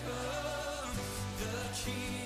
Come, the king.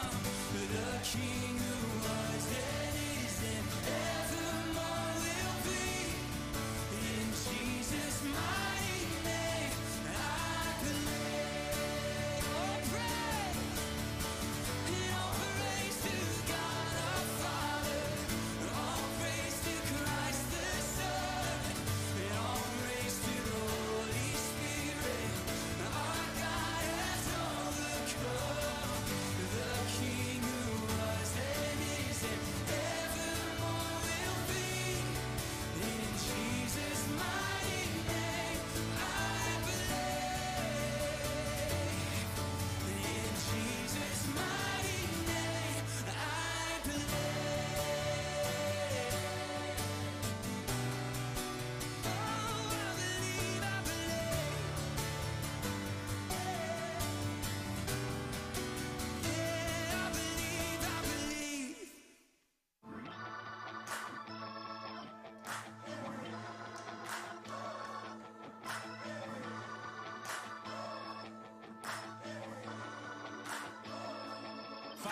come, the King who was is and ever.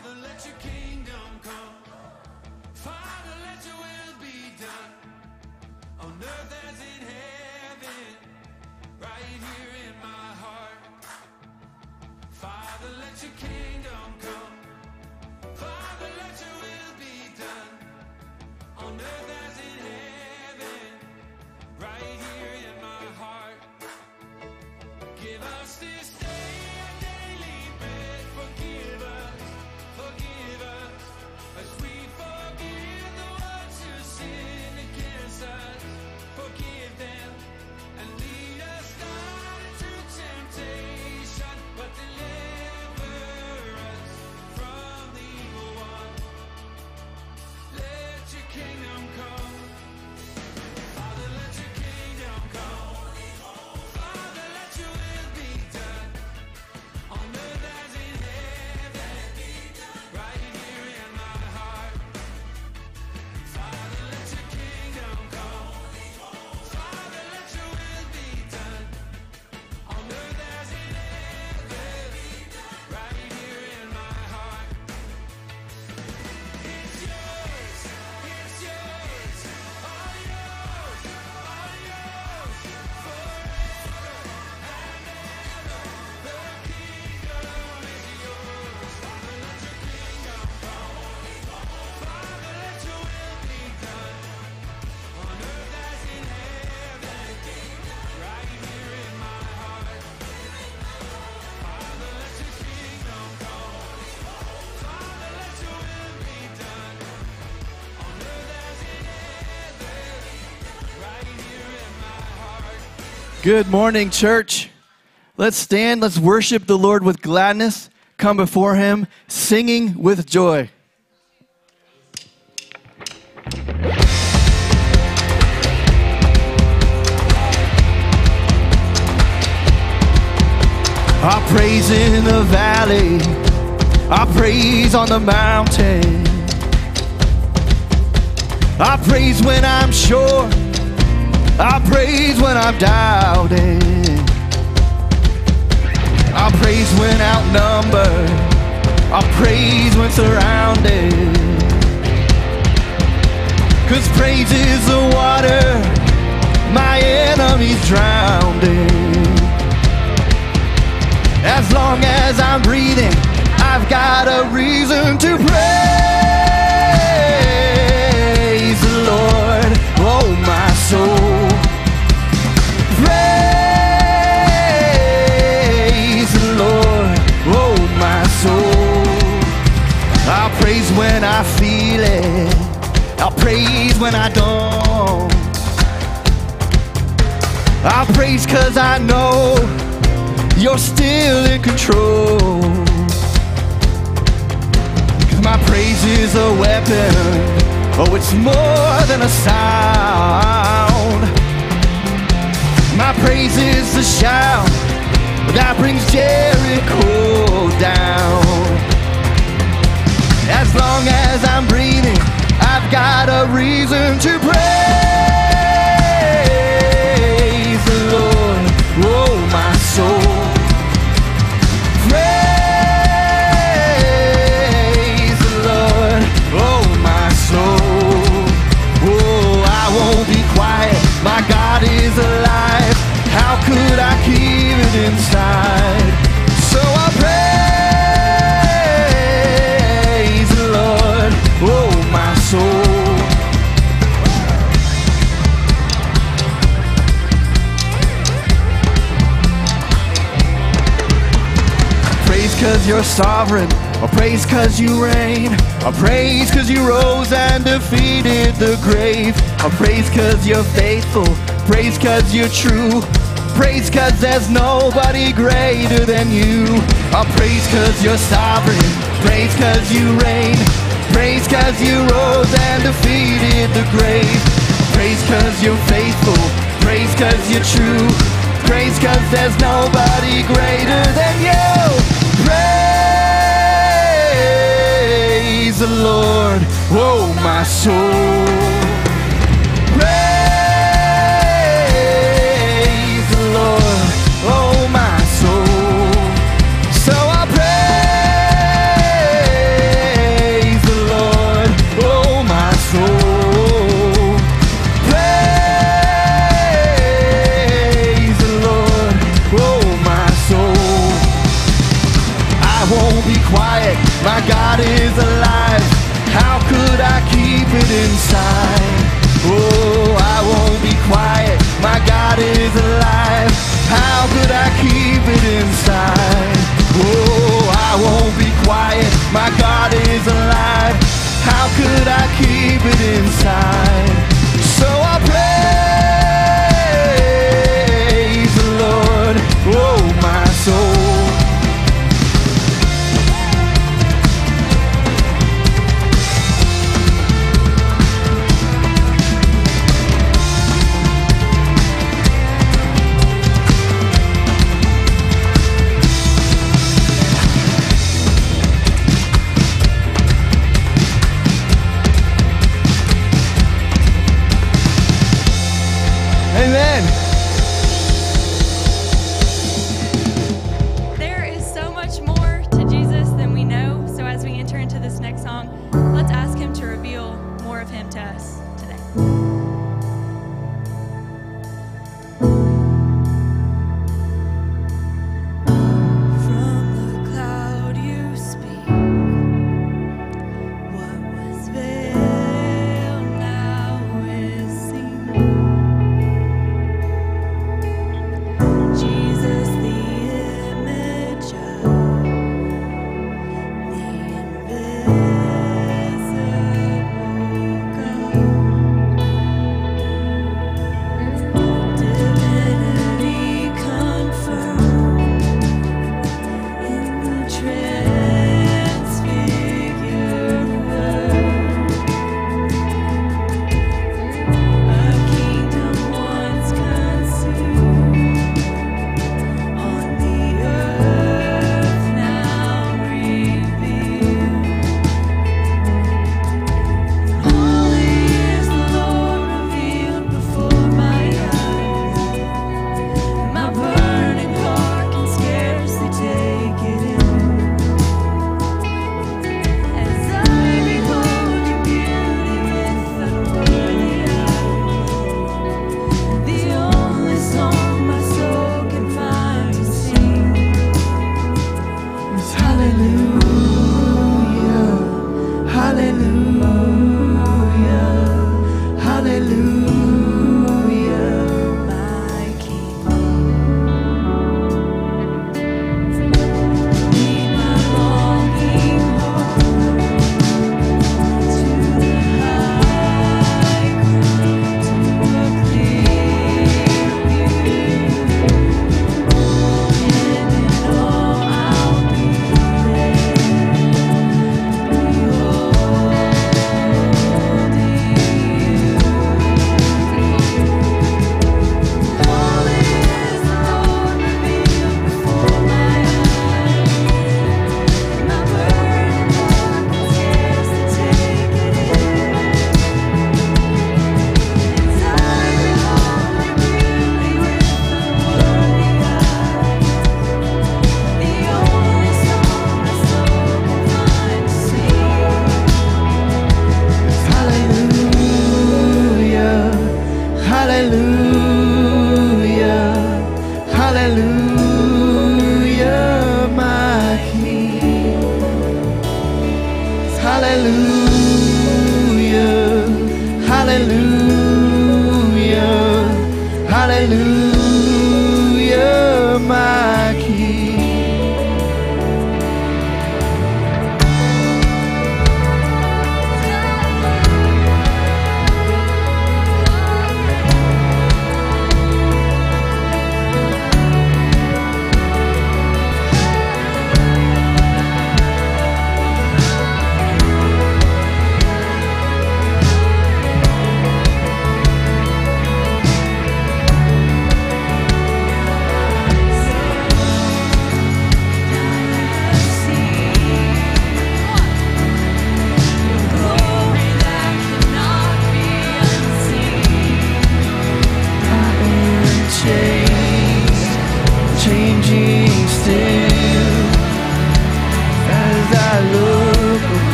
Father, let your kingdom come. Good morning, church. Let's stand. Let's worship the Lord with gladness. Come before him singing with joy. I praise in the valley, I praise on the mountain. I praise when I'm sure, I praise when I'm doubting. I praise when outnumbered, I praise when surrounded. Cause praise is the water my enemies drowned in. As long as I'm breathing, I've got a reason to praise the Lord, oh my soul. Praise when I don't. I'll praise cause I know you're still in control. Cause my praise is a weapon, oh, it's more than a sound. My praise is a shout that brings Jericho down. As long as I'm breathing, got a reason to praise the Lord, oh my soul. Praise the Lord, oh my soul. Oh, I won't be quiet. My God is alive. How could I keep it inside? You're sovereign, or praise cause you reign, or praise cause you rose and defeated the grave, or praise cause you're faithful, praise cause you're true, praise cause there's nobody greater than you, or praise cause you're sovereign, praise cause you reign, praise cause you rose and defeated the grave, praise cause you're faithful, praise cause you're true, praise cause there's nobody greater than you. The Lord, oh my soul. My God is alive. How could I keep?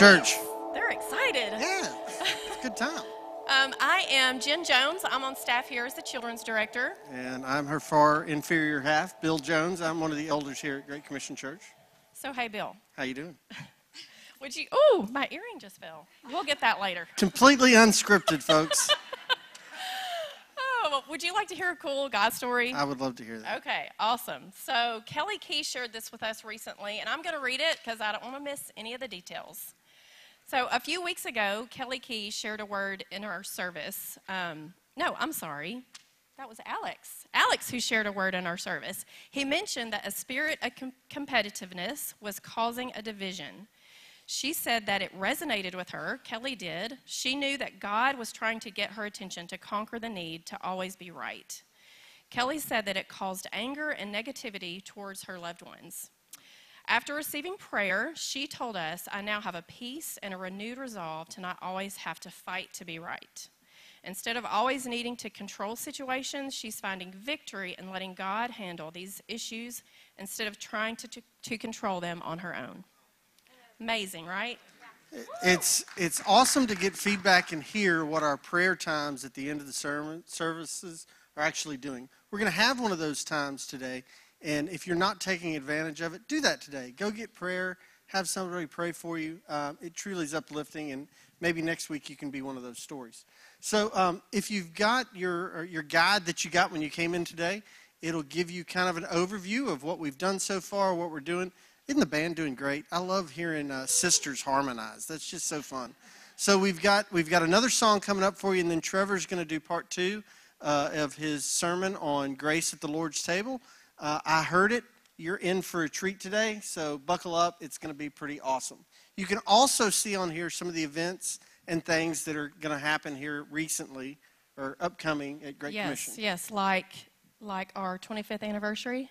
Church. They're excited. Yeah, it's a good time. Um, I am Jen Jones. I'm on staff here as the children's director. And I'm her far inferior half, Bill Jones. I'm one of the elders here at Great Commission Church. So, hey, Bill, How you doing? would you? Oh, my earring just fell. We'll get that later. Completely unscripted, folks. Oh, would you like to hear a cool God story? I would love to hear that. Okay, awesome. So Kelly Key shared this with us recently, and I'm going to read it because I don't want to miss any of the details. So a few weeks ago, Kelly Key shared a word in our service. Um, no, I'm sorry. That was Alex. Alex, who shared a word in our service. He mentioned that a spirit of com- competitiveness was causing a division. She said that it resonated with her. Kelly did. She knew that God was trying to get her attention to conquer the need to always be right. Kelly said that it caused anger and negativity towards her loved ones. After receiving prayer, she told us, I now have a peace and a renewed resolve to not always have to fight to be right. Instead of always needing to control situations, she's finding victory in letting God handle these issues instead of trying to, to, to control them on her own. Amazing, right? It's it's awesome to get feedback and hear what our prayer times at the end of the sermon services are actually doing. We're going to have one of those times today, and if you're not taking advantage of it, do that today. Go get prayer. Have somebody pray for you. Um, it truly is uplifting, and maybe next week you can be one of those stories. So, um, if you've got your your guide that you got when you came in today, it'll give you kind of an overview of what we've done so far, what we're doing. Isn't the band doing great? I love hearing uh, sisters harmonize. That's just so fun. So we've got we've got another song coming up for you, and then Trevor's going to do part two uh, of his sermon on grace at the Lord's table. Uh, I heard it. You're in for a treat today, so buckle up. It's going to be pretty awesome. You can also see on here some of the events and things that are going to happen here recently or upcoming at Great yes, Commission. yes, like like our 25th anniversary.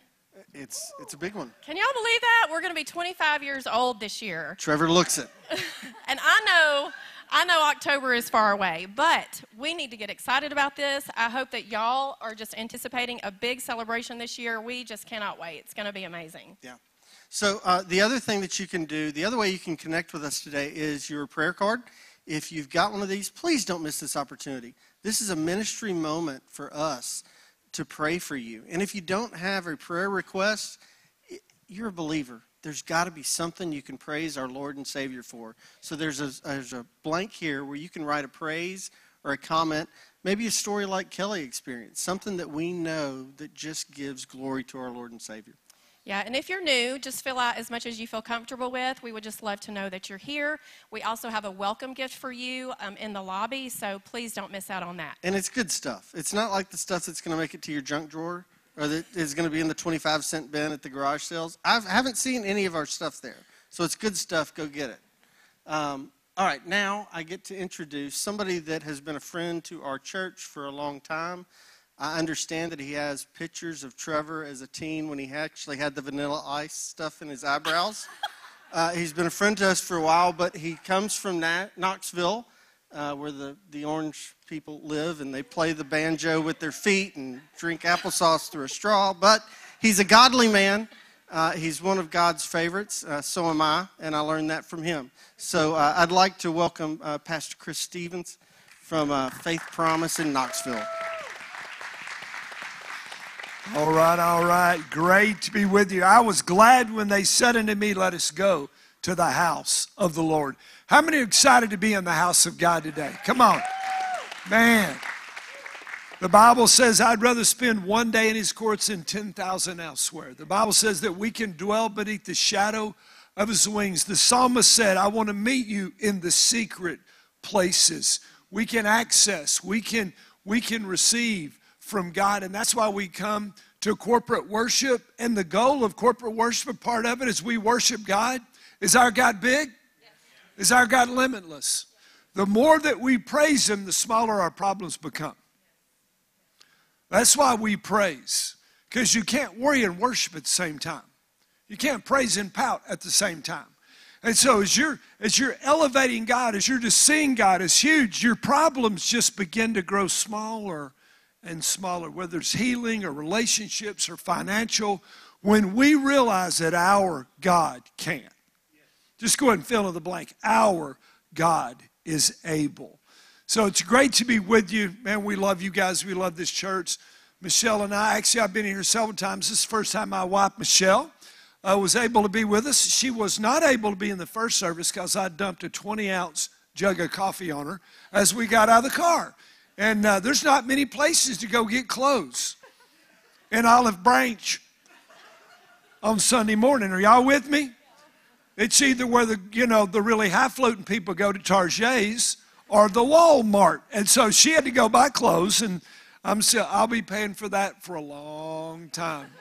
It's it's a big one. Can y'all believe that? We're going to be 25 years old this year. Trevor looks it. And I know, I know October is far away, but we need to get excited about this. I hope that y'all are just anticipating a big celebration this year. We just cannot wait. It's going to be amazing. Yeah. So uh, the other thing that you can do, the other way you can connect with us today is your prayer card. If you've got one of these, please don't miss this opportunity. This is a ministry moment for us to pray for you. And if you don't have a prayer request, you're a believer. There's got to be something you can praise our Lord and Savior for. So there's a, there's a blank here where you can write a praise or a comment, maybe a story like Kelly experienced, something that we know that just gives glory to our Lord and Savior. Yeah, and if you're new, just fill out as much as you feel comfortable with. We would just love to know that you're here. We also have a welcome gift for you um, in the lobby, so please don't miss out on that. And it's good stuff. It's not like the stuff that's going to make it to your junk drawer or that is going to be in the 25 cent bin at the garage sales. I've, I haven't seen any of our stuff there. So it's good stuff. Go get it. Um, all right, now I get to introduce somebody that has been a friend to our church for a long time. I understand that he has pictures of Trevor as a teen when he actually had the vanilla ice stuff in his eyebrows. Uh, he's been a friend to us for a while, but he comes from Na- Knoxville, uh, where the, the orange people live, and they play the banjo with their feet and drink applesauce through a straw. But he's a godly man. Uh, he's one of God's favorites. Uh, so am I, and I learned that from him. So uh, I'd like to welcome uh, Pastor Chris Stevens from uh, Faith Promise in Knoxville. All right, all right. Great to be with you. I was glad when they said unto me, Let us go to the house of the Lord. How many are excited to be in the house of God today? Come on. Man. The Bible says, I'd rather spend one day in his courts than 10,000 elsewhere. The Bible says that we can dwell beneath the shadow of his wings. The psalmist said, I want to meet you in the secret places. We can access, we can, we can receive from God. And that's why we come to corporate worship. And the goal of corporate worship, a part of it is we worship God. Is our God big? Is our God limitless? The more that we praise Him, the smaller our problems become. That's why we praise, because you can't worry and worship at the same time. You can't praise and pout at the same time. And so as you're as you're elevating God, as you're just seeing God as huge, your problems just begin to grow smaller and smaller, whether it's healing or relationships or financial, when we realize that our God can. Just go ahead and fill in the blank. Our God is able. So it's great to be with you. Man, we love you guys. We love this church. Michelle and I, actually, I've been here several times. This is the first time my wife, Michelle, uh, was able to be with us. She was not able to be in the first service because I dumped a 20 ounce jug of coffee on her as we got out of the car. And uh, there's not many places to go get clothes in Olive Branch on Sunday morning. Are y'all with me? It's either where the you know the really highfalutin people go to Target's or the Walmart, and so she had to go buy clothes, and I'm still I'll be paying for that for a long time.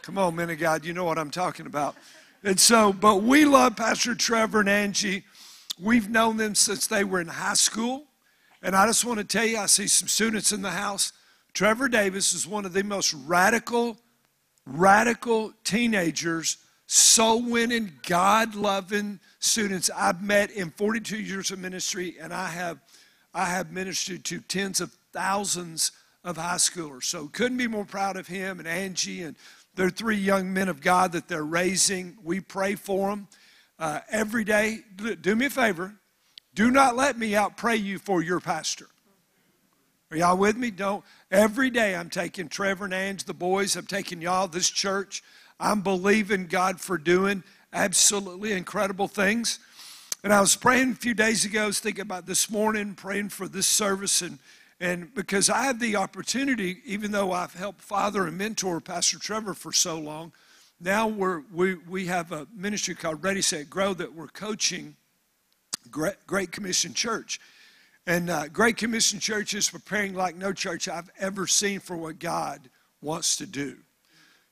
Come on, men of God, you know what I'm talking about. And so, but we love Pastor Trevor and Angie. We've known them since they were in high school. And I just want to tell you, I see some students in the house. Trevor Davis is one of the most radical, radical teenagers, soul winning, God loving students I've met in 42 years of ministry, and I have, I have ministered to tens of thousands of high schoolers. So couldn't be more proud of him and Angie and their three young men of God that they're raising. We pray for them uh, every day. Do, me a favor. Do not let me out pray you for your pastor. Are y'all with me? Don't. Every day I'm taking Trevor and Ange, the boys, I'm taking y'all, this church. I'm believing God for doing absolutely incredible things. And I was praying a few days ago, I was thinking about this morning, praying for this service, and, and because I have the opportunity, even though I've helped father and mentor Pastor Trevor for so long, now we're, we, we have a ministry called Ready, Set, Grow that we're coaching Great, Great Commission Church. And uh, Great Commission Church is preparing like no church I've ever seen for what God wants to do.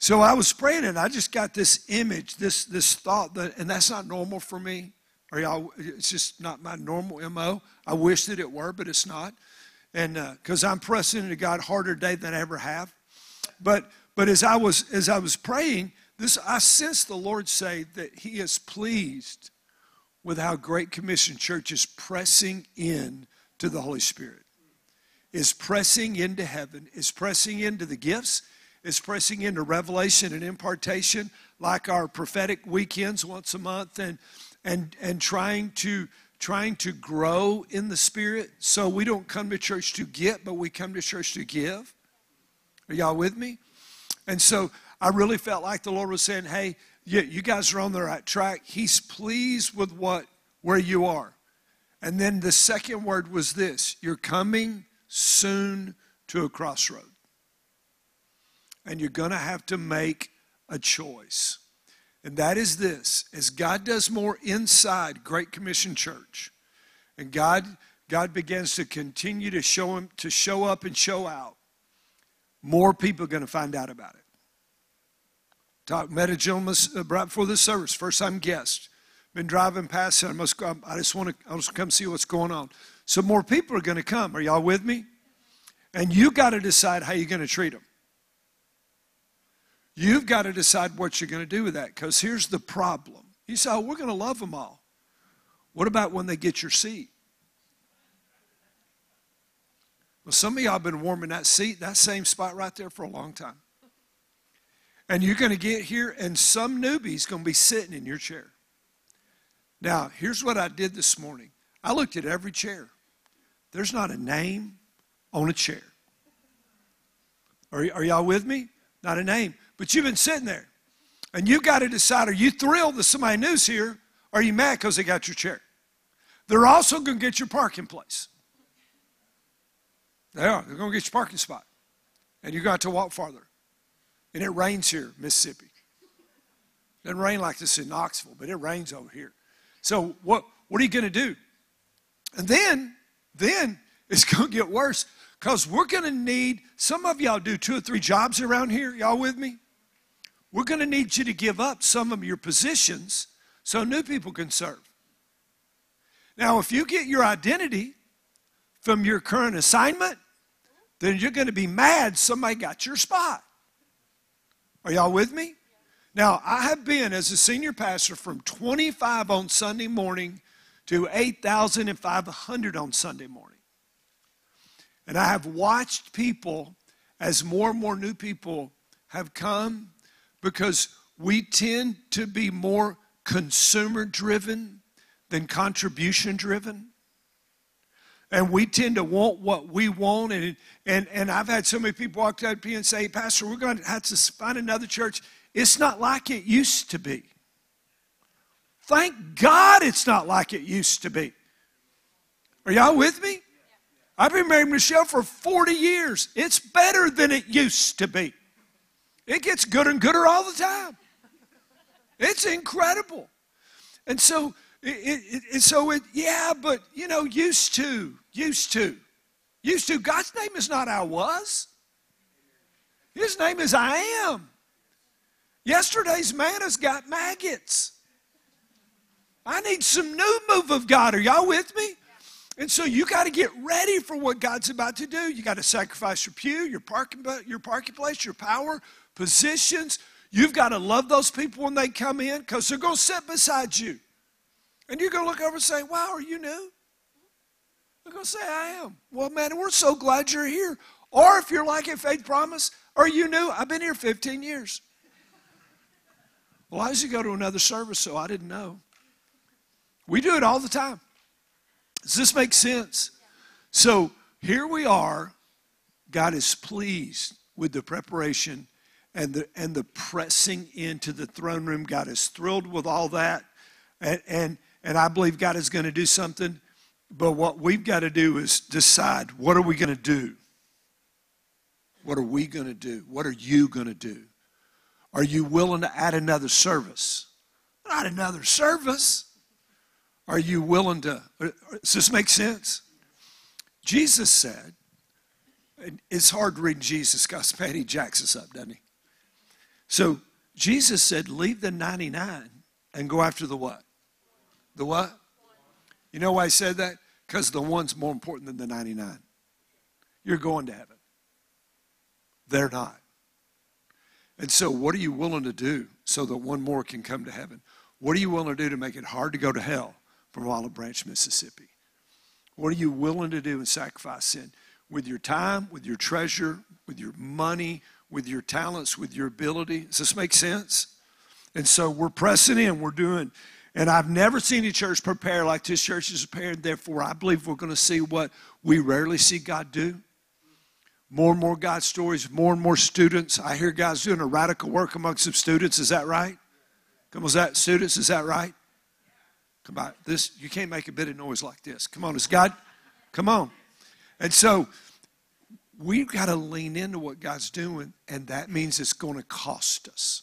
So I was praying and I just got this image, this, this thought, that, and that's not normal for me. Or y'all, it's just not my normal MO. I wish that it were, but it's not. And because uh, I'm pressing into God harder day than I ever have. But but as I was as I was praying, this I sensed the Lord say that He is pleased with how Great Commission Church is pressing in to the Holy Spirit, is pressing into heaven, is pressing into the gifts, is pressing into revelation and impartation, like our prophetic weekends once a month, and and and trying to trying to grow in the Spirit. So we don't come to church to get, but we come to church to give. Are y'all with me? And so I really felt like the Lord was saying, "Hey, you, you guys are on the right track. He's pleased with what where you are. And then the second word was this you're coming soon to a crossroad. And you're going to have to make a choice. And that is this as God does more inside Great Commission Church, and God, God begins to continue to show him to show up and show out, more people are going to find out about it. Talk, met a gentleman uh, right before this service, first time guest. Been driving past, and I must. I just want to. I just come see what's going on. So more people are going to come. Are y'all with me? And you got to decide how you're going to treat them. You've got to decide what you're going to do with that. Because here's the problem. You say, oh, we're going to love them all. What about when they get your seat? Well, some of y'all have been warming that seat, that same spot right there for a long time. And you're going to get here, and some newbie's going to be sitting in your chair. Now, here's what I did this morning I looked at every chair. There's not a name on a chair. Are, y- are y'all with me? Not a name. But you've been sitting there. And you've got to decide are you thrilled that somebody new's here? Or are you mad because they got your chair? They're also going to get your parking place. They are. They're going to get your parking spot. And you're going to to walk farther. And it rains here, Mississippi. It Doesn't rain like this in Knoxville, but it rains over here. So what, what are you going to do? And then, then it's going to get worse because we're going to need, some of y'all do two or three jobs around here. Y'all with me? We're going to need you to give up some of your positions so new people can serve. Now, if you get your identity from your current assignment, then you're going to be mad somebody got your spot. Are y'all with me? Now, I have been as a senior pastor from 25 on Sunday morning to 8,500 on Sunday morning. And I have watched people as more and more new people have come because we tend to be more consumer driven than contribution driven. And we tend to want what we want. And, and, and I've had so many people walk up to me and say, Pastor, we're going to have to find another church. It's not like it used to be. Thank God it's not like it used to be. Are y'all with me? I've been married Michelle for 40 years. It's better than it used to be. It gets good and gooder all the time. It's incredible. And so, it, it, it, so it, yeah, but you know, used to, used to, used to. God's name is not I was. His name is I am. Yesterday's manna's got maggots. I need some new move of God. Are y'all with me? And so you got to get ready for what God's about to do. You got to sacrifice your pew, your parking, your parking place, your power, positions. You've got to love those people when they come in because they're going to sit beside you. And you're going to look over and say, Wow, are you new? They're going to say, I am. Well, man, we're so glad you're here. Or if you're like at Faith Promise, are you new? I've been here 15 years. Well, I used to go to another service, so I didn't know. We do it all the time. Does this make sense? So here we are. God is pleased with the preparation and the and the pressing into the throne room. God is thrilled with all that. And and, and I believe God is going to do something. But what we've got to do is decide what are we going to do? What are we going to do? What are you going to do? Are you willing to add another service? Not another service. Are you willing to? Does this make sense? Jesus said, it's hard to read Jesus because Patty jacks us up, doesn't he? So Jesus said, leave the 99 and go after the what? The what? You know why I said that? Because the one's more important than the 99. You're going to heaven. They're not. And so, what are you willing to do so that one more can come to heaven? What are you willing to do to make it hard to go to hell from Olive Branch, Mississippi? What are you willing to do and sacrifice sin? With your time, with your treasure, with your money, with your talents, with your ability. Does this make sense? And so we're pressing in, we're doing, and I've never seen a church prepare like this church is prepared. Therefore, I believe we're going to see what we rarely see God do. More and more God stories, more and more students. I hear God's doing a radical work amongst some students. Is that right? Come on, is that students? Is that right? Come on, this you can't make a bit of noise like this. Come on, is God? Come on. And so we've got to lean into what God's doing, and that means it's going to cost us.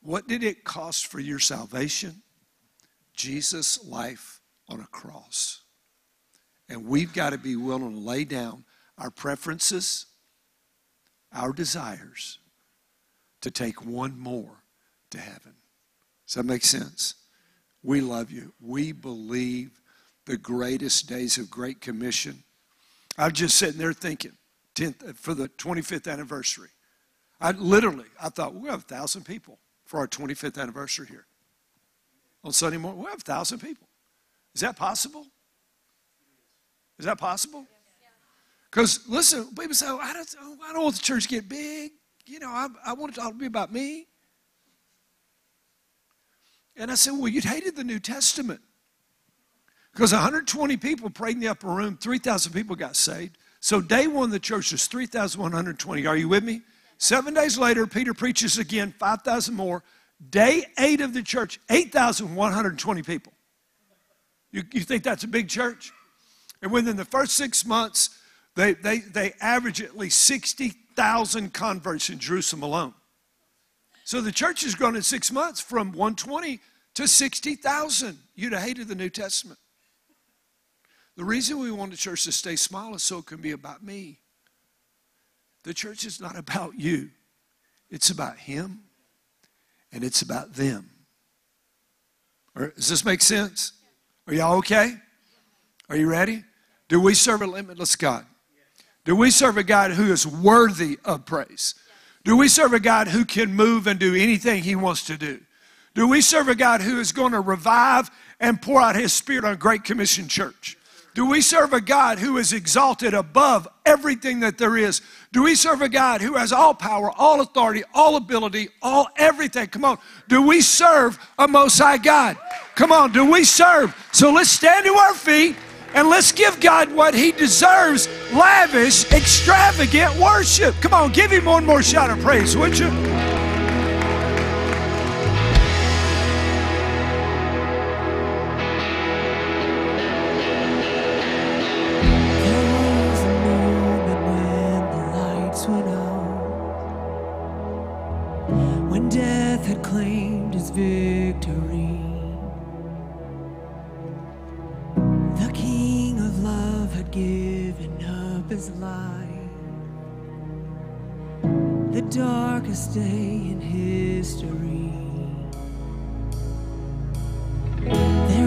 What did it cost for your salvation? Jesus' life on a cross. And we've got to be willing to lay down our preferences, our desires, to take one more to heaven. Does that make sense? We love you. We believe the greatest days of Great Commission. I'm just sitting there thinking, 10th, uh, for the 25th anniversary. I literally, I thought, we're have a thousand people for our 25th anniversary here. On Sunday morning, we'll have a thousand people. Is that possible? Is that possible? Because listen, people say, oh, I, don't, oh, I don't want the church to get big. You know, I, I want it all to be about me. And I said, well, you'd hated the New Testament. Because 120 people prayed in the upper room, 3,000 people got saved. So day one the church was 3,120. Are you with me? Seven days later, Peter preaches again, 5,000 more. Day eight of the church, 8,120 people. You, you think that's a big church? And within the first six months, they, they, they average at least 60,000 converts in Jerusalem alone. So the church has grown in six months from 120 to 60,000. You'd have hated the New Testament. The reason we want the church to stay small is so it can be about me. The church is not about you, it's about Him and it's about them. Or, does this make sense? Are y'all okay? Are you ready? Do we serve a limitless God? Do we serve a God who is worthy of praise? Do we serve a God who can move and do anything He wants to do? Do we serve a God who is going to revive and pour out His Spirit on Great Commission Church? Do we serve a God who is exalted above everything that there is? Do we serve a God who has all power, all authority, all ability, all everything? Come on. Do we serve a Most High God? Come on. Do we serve? So let's stand to our feet and let's give God what He deserves lavish, extravagant worship. Come on. Give Him one more shout of praise, would you? Life. The darkest day in history. There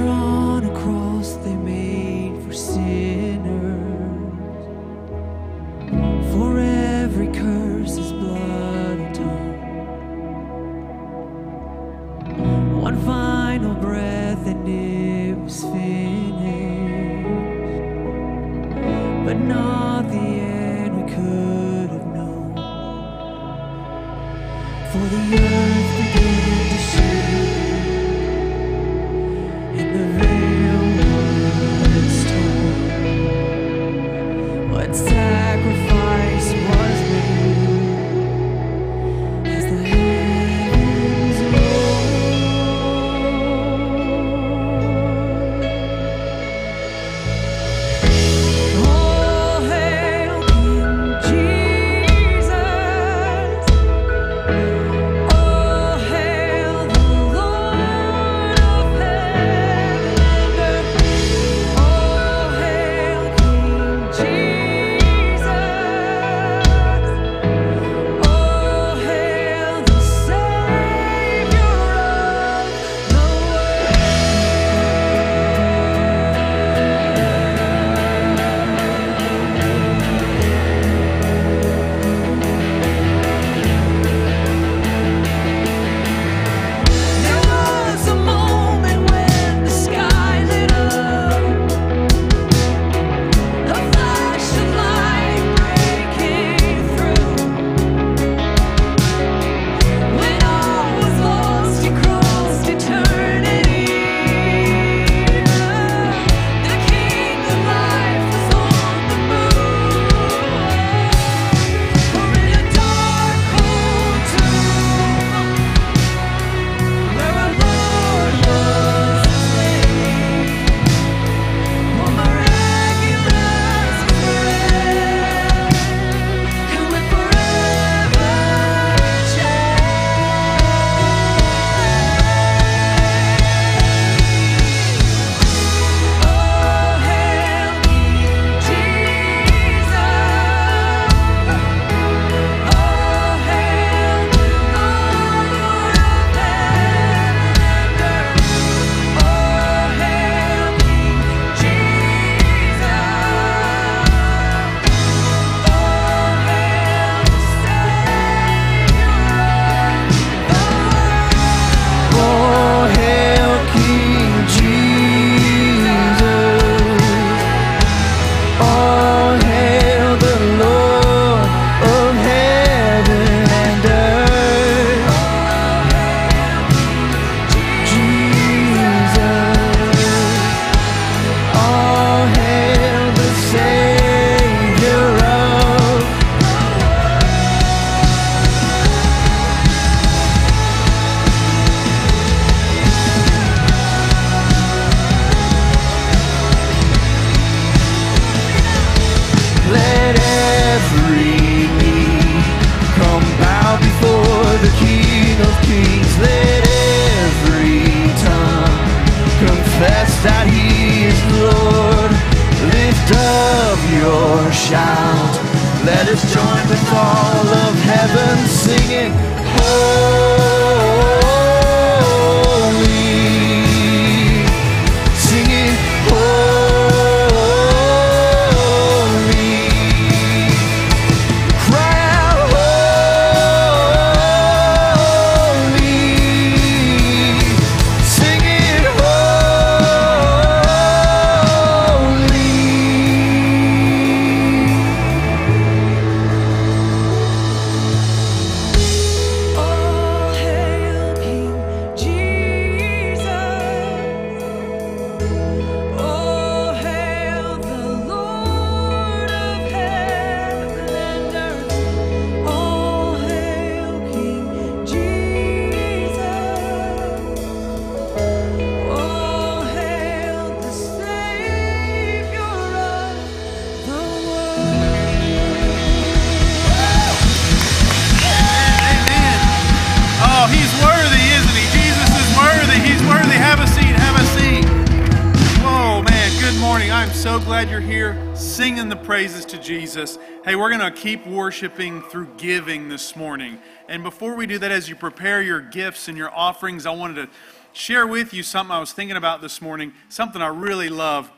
keep worshiping through giving this morning. And before we do that, as you prepare your gifts and your offerings, I wanted to share with you something I was thinking about this morning, something I really love.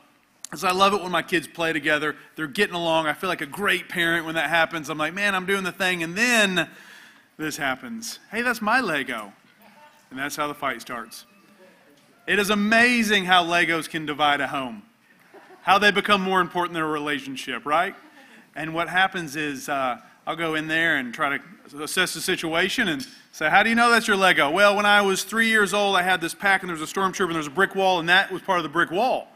Because I love it when my kids play together. They're getting along. I feel like a great parent when that happens. I'm like, man, I'm doing the thing. And then this happens. Hey, that's my Lego. And that's how the fight starts. It is amazing how Legos can divide a home, how they become more important than a relationship, right? And what happens is uh, I'll go in there and try to assess the situation and say, How do you know that's your Lego? Well, when I was three years old, I had this pack and there was a stormtrooper and there was a brick wall, and that was part of the brick wall.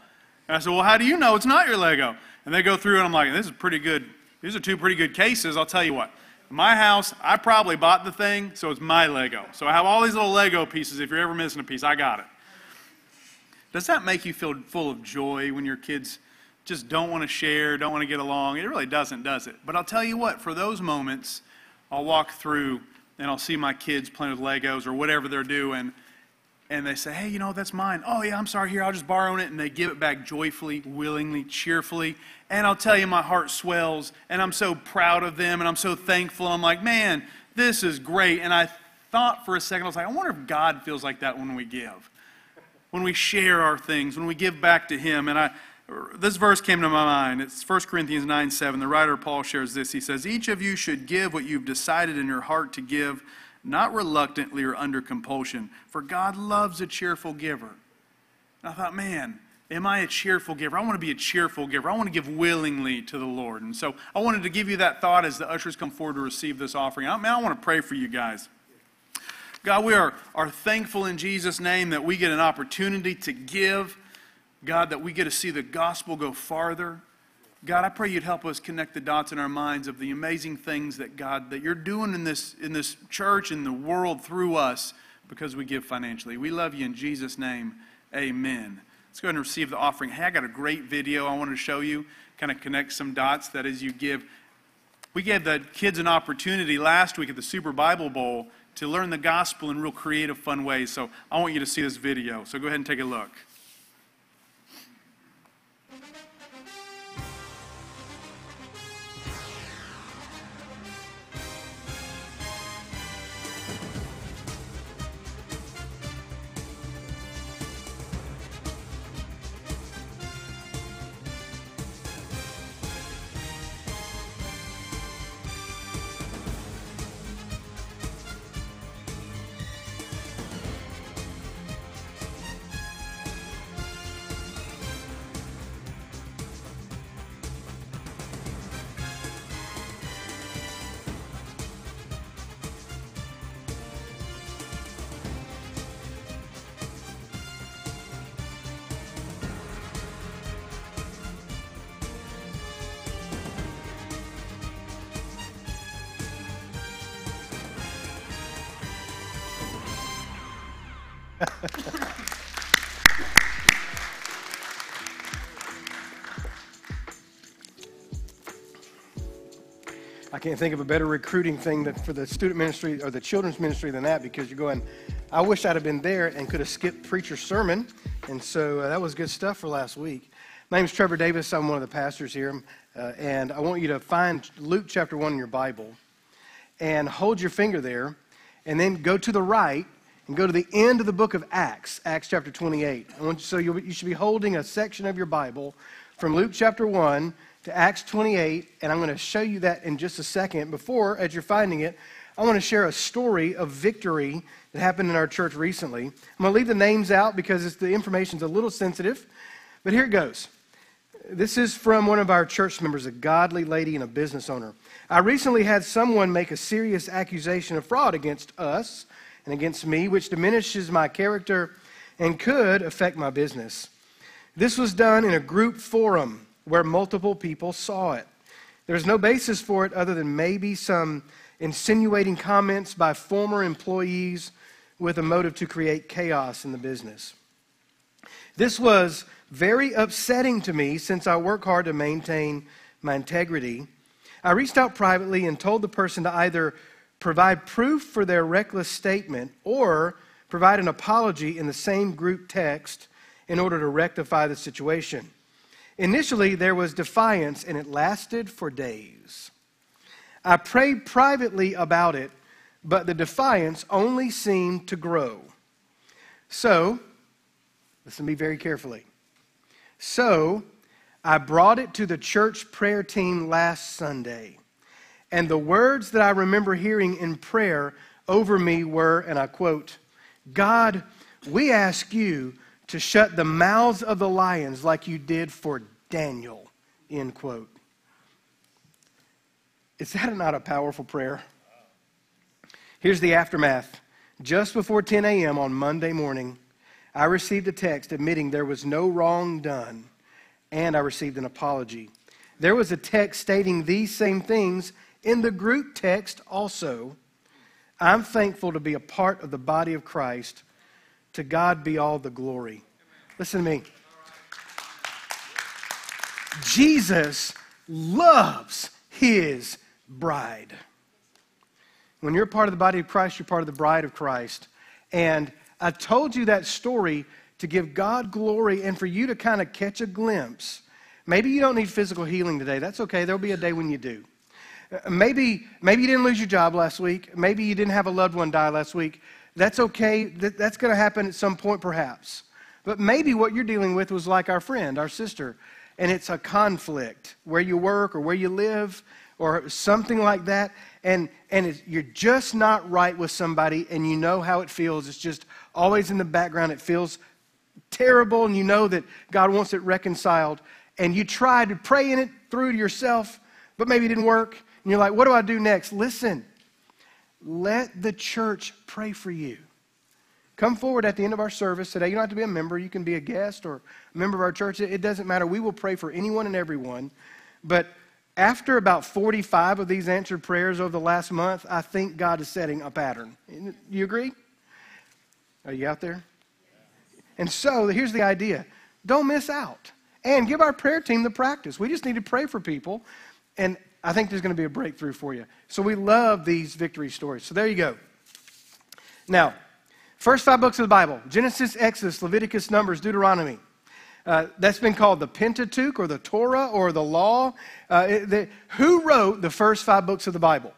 And I said, Well, how do you know it's not your Lego? And they go through and I'm like, This is pretty good. These are two pretty good cases. I'll tell you what. My house, I probably bought the thing, so it's my Lego. So I have all these little Lego pieces. If you're ever missing a piece, I got it. Does that make you feel full of joy when your kids just don't want to share, don't want to get along? It really doesn't, does it? But I'll tell you what, for those moments, I'll walk through and I'll see my kids playing with Legos or whatever they're doing, and they say, hey, you know, that's mine. Oh, yeah, I'm sorry, here, I'll just borrow it. And they give it back joyfully, willingly, cheerfully. And I'll tell you, my heart swells, and I'm so proud of them, and I'm so thankful. I'm like, man, this is great. And I thought for a second, I was like, I wonder if God feels like that when we give when we share our things, when we give back to Him. And I, this verse came to my mind. It's 1 Corinthians 9 7. The writer Paul shares this. He says, Each of you should give what you've decided in your heart to give, not reluctantly or under compulsion, for God loves a cheerful giver. And I thought, man, am I a cheerful giver? I want to be a cheerful giver. I want to give willingly to the Lord. And so I wanted to give you that thought as the ushers come forward to receive this offering. I, man, I want to pray for you guys. God, we are, are thankful in Jesus' name that we get an opportunity to give. God, that we get to see the gospel go farther. God, I pray you'd help us connect the dots in our minds of the amazing things that God that you're doing in this in this church in the world through us because we give financially. We love you in Jesus' name. Amen. Let's go ahead and receive the offering. Hey, I got a great video I wanted to show you, kind of connect some dots that as you give. We gave the kids an opportunity last week at the Super Bible Bowl to learn the gospel in real creative, fun ways. So I want you to see this video. So go ahead and take a look. I can't think of a better recruiting thing for the student ministry or the children's ministry than that because you're going, I wish I'd have been there and could have skipped preacher's sermon. And so uh, that was good stuff for last week. My name is Trevor Davis. I'm one of the pastors here. Uh, and I want you to find Luke chapter 1 in your Bible and hold your finger there and then go to the right and go to the end of the book of Acts, Acts chapter 28. I want you, so you, should be holding a section of your Bible from Luke chapter 1 to Acts 28, and I'm going to show you that in just a second. Before, as you're finding it, I want to share a story of victory that happened in our church recently. I'm going to leave the names out because the information's a little sensitive, but here it goes. This is from one of our church members, a godly lady and a business owner. I recently had someone make a serious accusation of fraud against us and against me, which diminishes my character and could affect my business. This was done in a group forum where multiple people saw it. There's no basis for it other than maybe some insinuating comments by former employees with a motive to create chaos in the business. This was very upsetting to me since I work hard to maintain my integrity. I reached out privately and told the person to either provide proof for their reckless statement or provide an apology in the same group text in order to rectify the situation. Initially, there was defiance, and it lasted for days. I prayed privately about it, but the defiance only seemed to grow. So, listen to me very carefully. So, I brought it to the church prayer team last Sunday. And the words that I remember hearing in prayer over me were, and I quote, God, we ask you to shut the mouths of the lions like you did for Daniel, end quote. Is that not a powerful prayer? Here's the aftermath. Just before 10 a.m. on Monday morning, I received a text admitting there was no wrong done, and I received an apology. There was a text stating these same things in the group text also. I'm thankful to be a part of the body of Christ. To God be all the glory. Listen to me. Jesus loves his bride. When you're part of the body of Christ, you're part of the bride of Christ. And I told you that story to give God glory and for you to kind of catch a glimpse. Maybe you don't need physical healing today. That's okay. There'll be a day when you do. Maybe, maybe you didn't lose your job last week. Maybe you didn't have a loved one die last week. That's okay. That's going to happen at some point, perhaps. But maybe what you're dealing with was like our friend, our sister, and it's a conflict where you work or where you live or something like that. And, and you're just not right with somebody, and you know how it feels. It's just always in the background. It feels terrible, and you know that God wants it reconciled. And you try to pray in it through to yourself, but maybe it didn't work. And you're like, what do I do next? Listen, let the church pray for you. Come forward at the end of our service today. You don't have to be a member. You can be a guest or a member of our church. It doesn't matter. We will pray for anyone and everyone. But after about 45 of these answered prayers over the last month, I think God is setting a pattern. You agree? Are you out there? And so here's the idea don't miss out. And give our prayer team the practice. We just need to pray for people. And I think there's going to be a breakthrough for you. So we love these victory stories. So there you go. Now, first five books of the Bible Genesis, Exodus, Leviticus, Numbers, Deuteronomy. Uh, that's been called the Pentateuch or the Torah or the Law. Uh, the- who wrote the first five books of the Bible?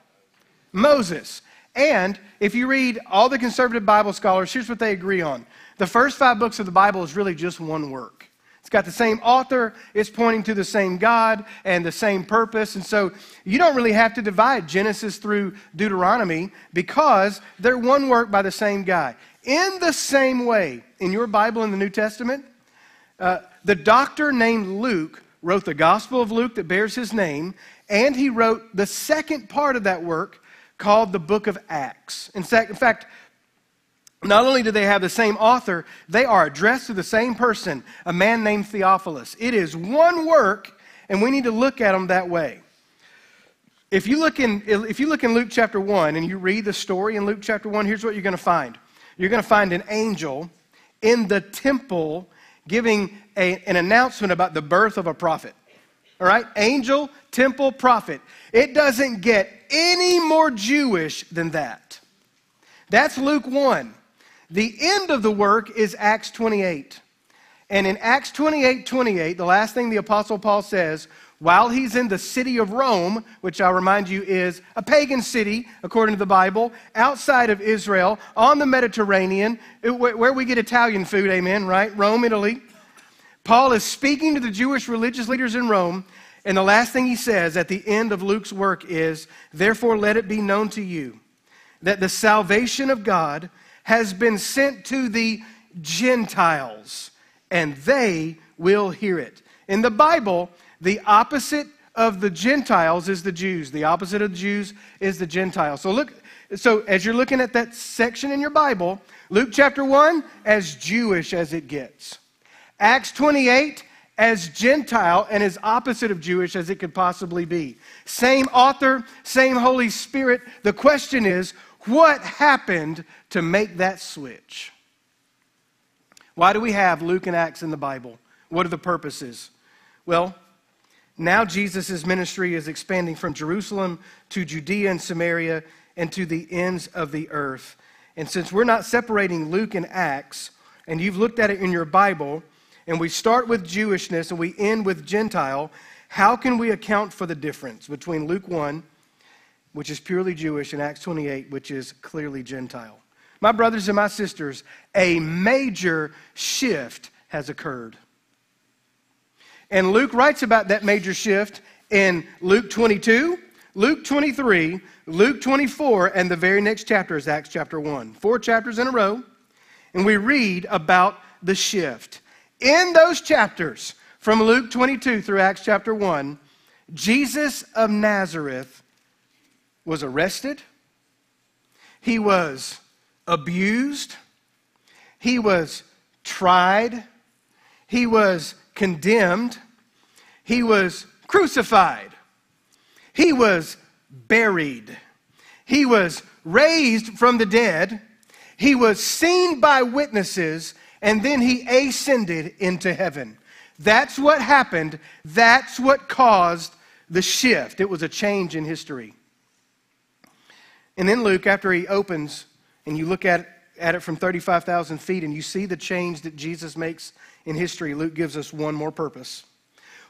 Moses. And if you read all the conservative Bible scholars, here's what they agree on the first five books of the Bible is really just one work. It's got the same author, it's pointing to the same God and the same purpose. And so you don't really have to divide Genesis through Deuteronomy because they're one work by the same guy. In the same way, in your Bible in the New Testament, uh, the doctor named Luke wrote the Gospel of Luke that bears his name, and he wrote the second part of that work called the book of Acts. In fact, in fact not only do they have the same author, they are addressed to the same person, a man named Theophilus. It is one work, and we need to look at them that way. If you look in, if you look in Luke chapter 1 and you read the story in Luke chapter 1, here's what you're going to find. You're going to find an angel in the temple giving a, an announcement about the birth of a prophet. All right? Angel, temple, prophet. It doesn't get any more Jewish than that. That's Luke 1. The end of the work is Acts 28. And in Acts 28 28, the last thing the Apostle Paul says, while he's in the city of Rome, which I'll remind you is a pagan city, according to the Bible, outside of Israel, on the Mediterranean, where we get Italian food, amen, right? Rome, Italy. Paul is speaking to the Jewish religious leaders in Rome, and the last thing he says at the end of Luke's work is, Therefore, let it be known to you that the salvation of God has been sent to the Gentiles, and they will hear it. In the Bible, the opposite of the Gentiles is the Jews. The opposite of the Jews is the Gentiles. So look, so as you're looking at that section in your Bible, Luke chapter 1, as Jewish as it gets. Acts 28, as Gentile and as opposite of Jewish as it could possibly be. Same author, same Holy Spirit. The question is, what happened to make that switch? Why do we have Luke and Acts in the Bible? What are the purposes? Well, now Jesus' ministry is expanding from Jerusalem to Judea and Samaria and to the ends of the earth. And since we're not separating Luke and Acts, and you've looked at it in your Bible, and we start with Jewishness and we end with Gentile, how can we account for the difference between Luke 1, which is purely Jewish, and Acts 28, which is clearly Gentile? My brothers and my sisters, a major shift has occurred. And Luke writes about that major shift in Luke 22, Luke 23, Luke 24, and the very next chapter is Acts chapter 1. Four chapters in a row. And we read about the shift. In those chapters, from Luke 22 through Acts chapter 1, Jesus of Nazareth was arrested, he was abused, he was tried, he was condemned, he was crucified, he was buried, he was raised from the dead, he was seen by witnesses, and then he ascended into heaven. That's what happened. That's what caused the shift. It was a change in history. And then Luke, after he opens, and you look at, at it from 35,000 feet, and you see the change that Jesus makes in history, Luke gives us one more purpose.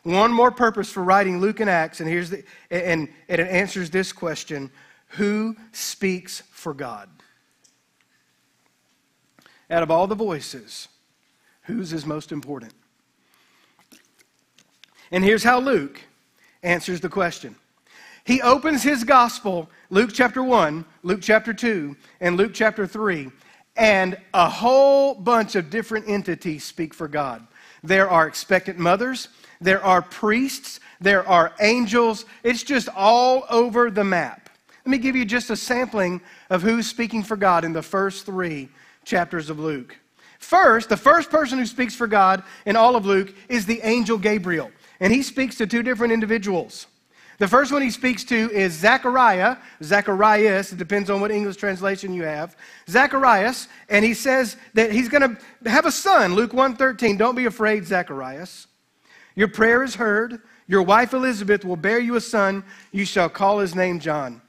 One more purpose for writing Luke and Acts, and here's the, and, and it answers this question: Who speaks for God? Out of all the voices, whose is most important? And here's how Luke answers the question. He opens his gospel, Luke chapter 1, Luke chapter 2, and Luke chapter 3, and a whole bunch of different entities speak for God. There are expectant mothers, there are priests, there are angels. It's just all over the map. Let me give you just a sampling of who's speaking for God in the first three chapters of Luke. First, the first person who speaks for God in all of Luke is the angel Gabriel, and he speaks to two different individuals. The first one he speaks to is Zechariah, Zacharias, it depends on what English translation you have. Zacharias, and he says that he's going to have a son, Luke 1:13. Don't be afraid, Zacharias. Your prayer is heard. Your wife Elizabeth will bear you a son. You shall call his name John.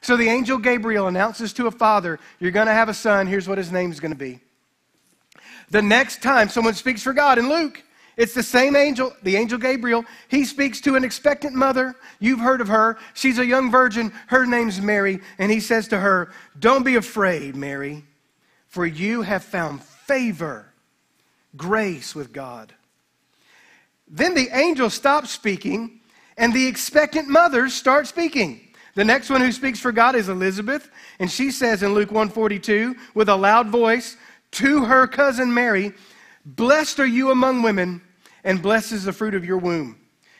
So the angel Gabriel announces to a father, You're going to have a son. Here's what his name is going to be. The next time someone speaks for God in Luke, it's the same angel, the angel Gabriel. He speaks to an expectant mother. You've heard of her. She's a young virgin. Her name's Mary. And he says to her, Don't be afraid, Mary, for you have found favor, grace with God. Then the angel stops speaking, and the expectant mothers start speaking. The next one who speaks for God is Elizabeth, and she says in Luke 142 with a loud voice to her cousin Mary, Blessed are you among women, and blessed is the fruit of your womb.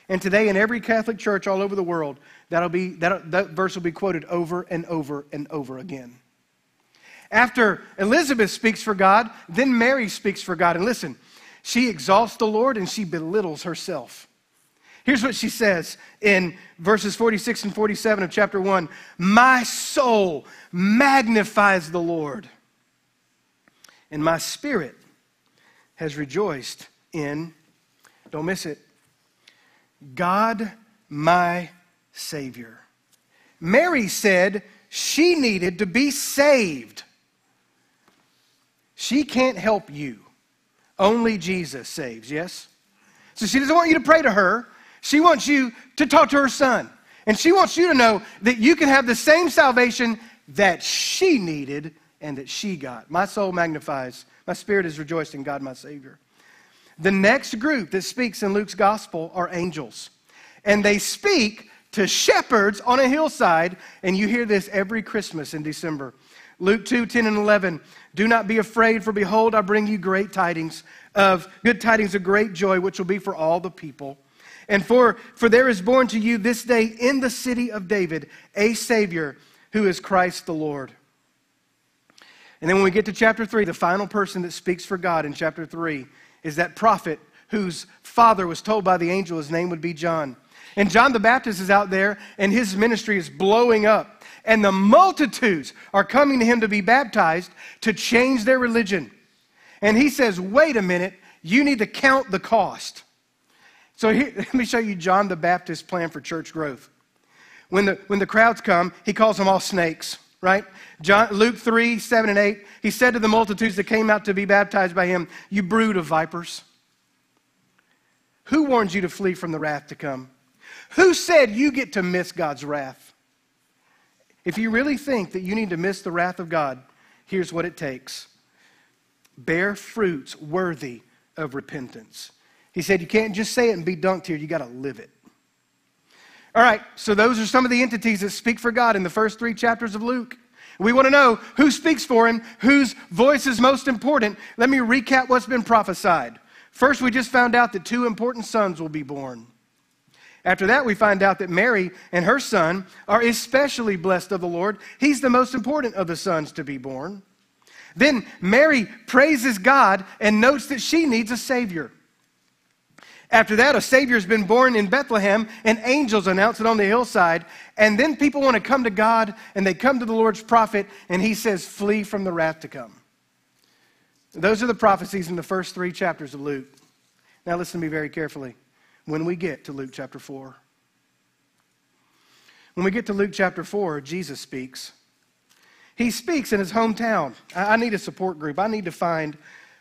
And today, in every Catholic church all over the world, that'll be, that, that verse will be quoted over and over and over again. After Elizabeth speaks for God, then Mary speaks for God. And listen, she exalts the Lord and she belittles herself. Here's what she says in verses 46 and 47 of chapter 1 My soul magnifies the Lord, and my spirit has rejoiced in, don't miss it, God my Savior. Mary said she needed to be saved. She can't help you Only Jesus saves, yes? So she doesn't want you to pray to her. She wants you to talk to her son. And she wants you to know that you can have the same salvation that she needed and that she got. My soul magnifies. My spirit is rejoiced in God, my Savior. The next group that speaks in Luke's gospel are angels. And they speak to shepherds on a hillside. And you hear this every Christmas in December. Luke 2 10 and 11. Do not be afraid, for behold, I bring you great tidings of good tidings of great joy, which will be for all the people. And for, for there is born to you this day in the city of David a Savior who is Christ the Lord. And then when we get to chapter 3, the final person that speaks for God in chapter 3 is that prophet whose father was told by the angel his name would be John. And John the Baptist is out there, and his ministry is blowing up. And the multitudes are coming to him to be baptized to change their religion. And he says, wait a minute, you need to count the cost. So here, let me show you John the Baptist's plan for church growth. When the, when the crowds come, he calls them all snakes, right? John, Luke 3, 7 and 8, he said to the multitudes that came out to be baptized by him, You brood of vipers. Who warns you to flee from the wrath to come? Who said you get to miss God's wrath? If you really think that you need to miss the wrath of God, here's what it takes bear fruits worthy of repentance. He said, You can't just say it and be dunked here, you got to live it. All right, so those are some of the entities that speak for God in the first three chapters of Luke. We want to know who speaks for him, whose voice is most important. Let me recap what's been prophesied. First, we just found out that two important sons will be born. After that, we find out that Mary and her son are especially blessed of the Lord. He's the most important of the sons to be born. Then Mary praises God and notes that she needs a Savior. After that, a Savior has been born in Bethlehem, and angels announce it on the hillside. And then people want to come to God, and they come to the Lord's prophet, and he says, Flee from the wrath to come. Those are the prophecies in the first three chapters of Luke. Now, listen to me very carefully when we get to Luke chapter 4. When we get to Luke chapter 4, Jesus speaks. He speaks in his hometown. I need a support group. I need to find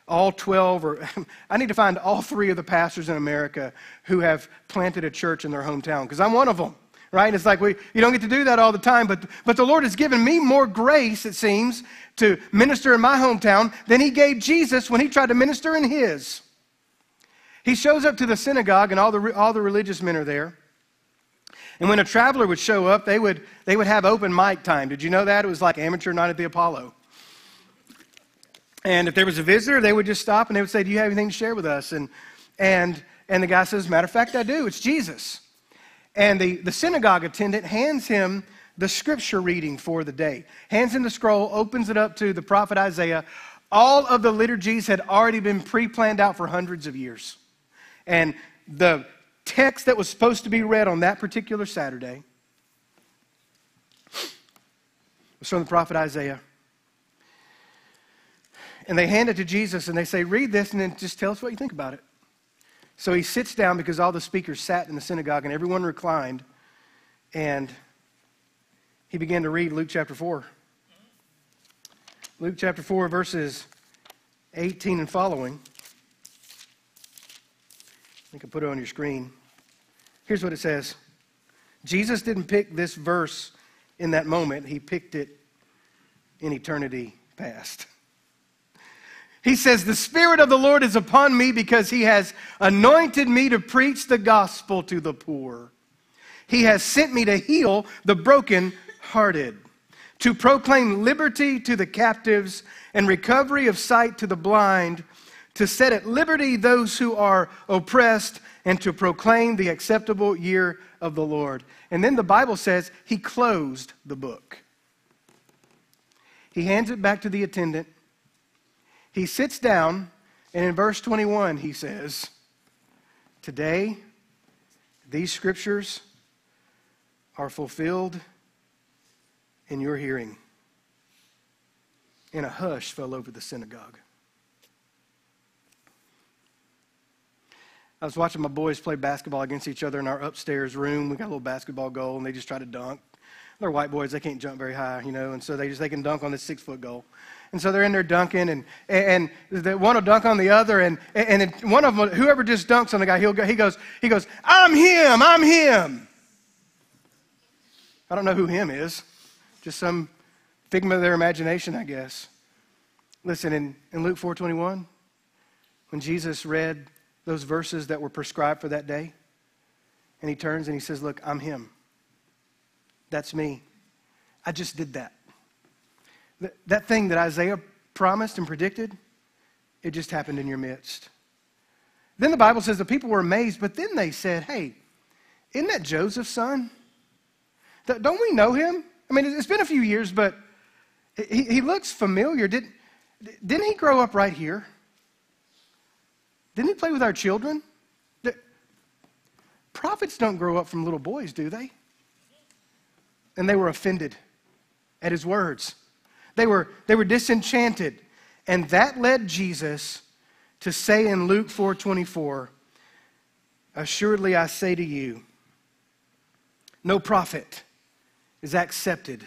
all 12 or I need to find all three of the pastors in America who have planted a church in their hometown because I'm one of them. Right? It's like we, you don't get to do that all the time, but, but the Lord has given me more grace, it seems, to minister in my hometown than He gave Jesus when He tried to minister in His. He shows up to the synagogue, and all the, all the religious men are there. And when a traveler would show up, they would, they would have open mic time. Did you know that? It was like amateur night at the Apollo. And if there was a visitor, they would just stop and they would say, Do you have anything to share with us? And, and, and the guy says, Matter of fact, I do. It's Jesus. And the, the synagogue attendant hands him the scripture reading for the day, hands him the scroll, opens it up to the prophet Isaiah. All of the liturgies had already been pre planned out for hundreds of years. And the text that was supposed to be read on that particular Saturday was from the prophet Isaiah and they hand it to Jesus and they say, Read this and then just tell us what you think about it. So he sits down because all the speakers sat in the synagogue and everyone reclined. And he began to read Luke chapter 4. Luke chapter 4, verses 18 and following. I can put it on your screen. Here's what it says Jesus didn't pick this verse in that moment, he picked it in eternity past. He says, The Spirit of the Lord is upon me because he has anointed me to preach the gospel to the poor. He has sent me to heal the broken-hearted, to proclaim liberty to the captives and recovery of sight to the blind, to set at liberty those who are oppressed, and to proclaim the acceptable year of the Lord. And then the Bible says he closed the book. He hands it back to the attendant he sits down, and in verse 21, he says, Today, these scriptures are fulfilled in your hearing. And a hush fell over the synagogue. I was watching my boys play basketball against each other in our upstairs room. We got a little basketball goal, and they just try to dunk. they're white boys, they can't jump very high, you know, and so they just they can dunk on this six foot goal. And so they're in there dunking, and and the, one will dunk on the other, and and one of them, whoever just dunks on the guy, he'll go, he goes, he goes, I'm him, I'm him. I don't know who him is, just some figment of their imagination, I guess. Listen, in, in Luke 4:21, when Jesus read those verses that were prescribed for that day, and he turns and he says, Look, I'm him. That's me. I just did that. Th- That thing that Isaiah promised and predicted, it just happened in your midst. Then the Bible says the people were amazed, but then they said, Hey, isn't that Joseph's son? Don't we know him? I mean, it's been a few years, but he, he looks familiar. Did, didn't he grow up right here? Didn't he play with our children? The- prophets don't grow up from little boys, do they? And they were offended at his words. They were, they were disenchanted. And that led Jesus to say in Luke 4:24, Assuredly I say to you, no prophet is accepted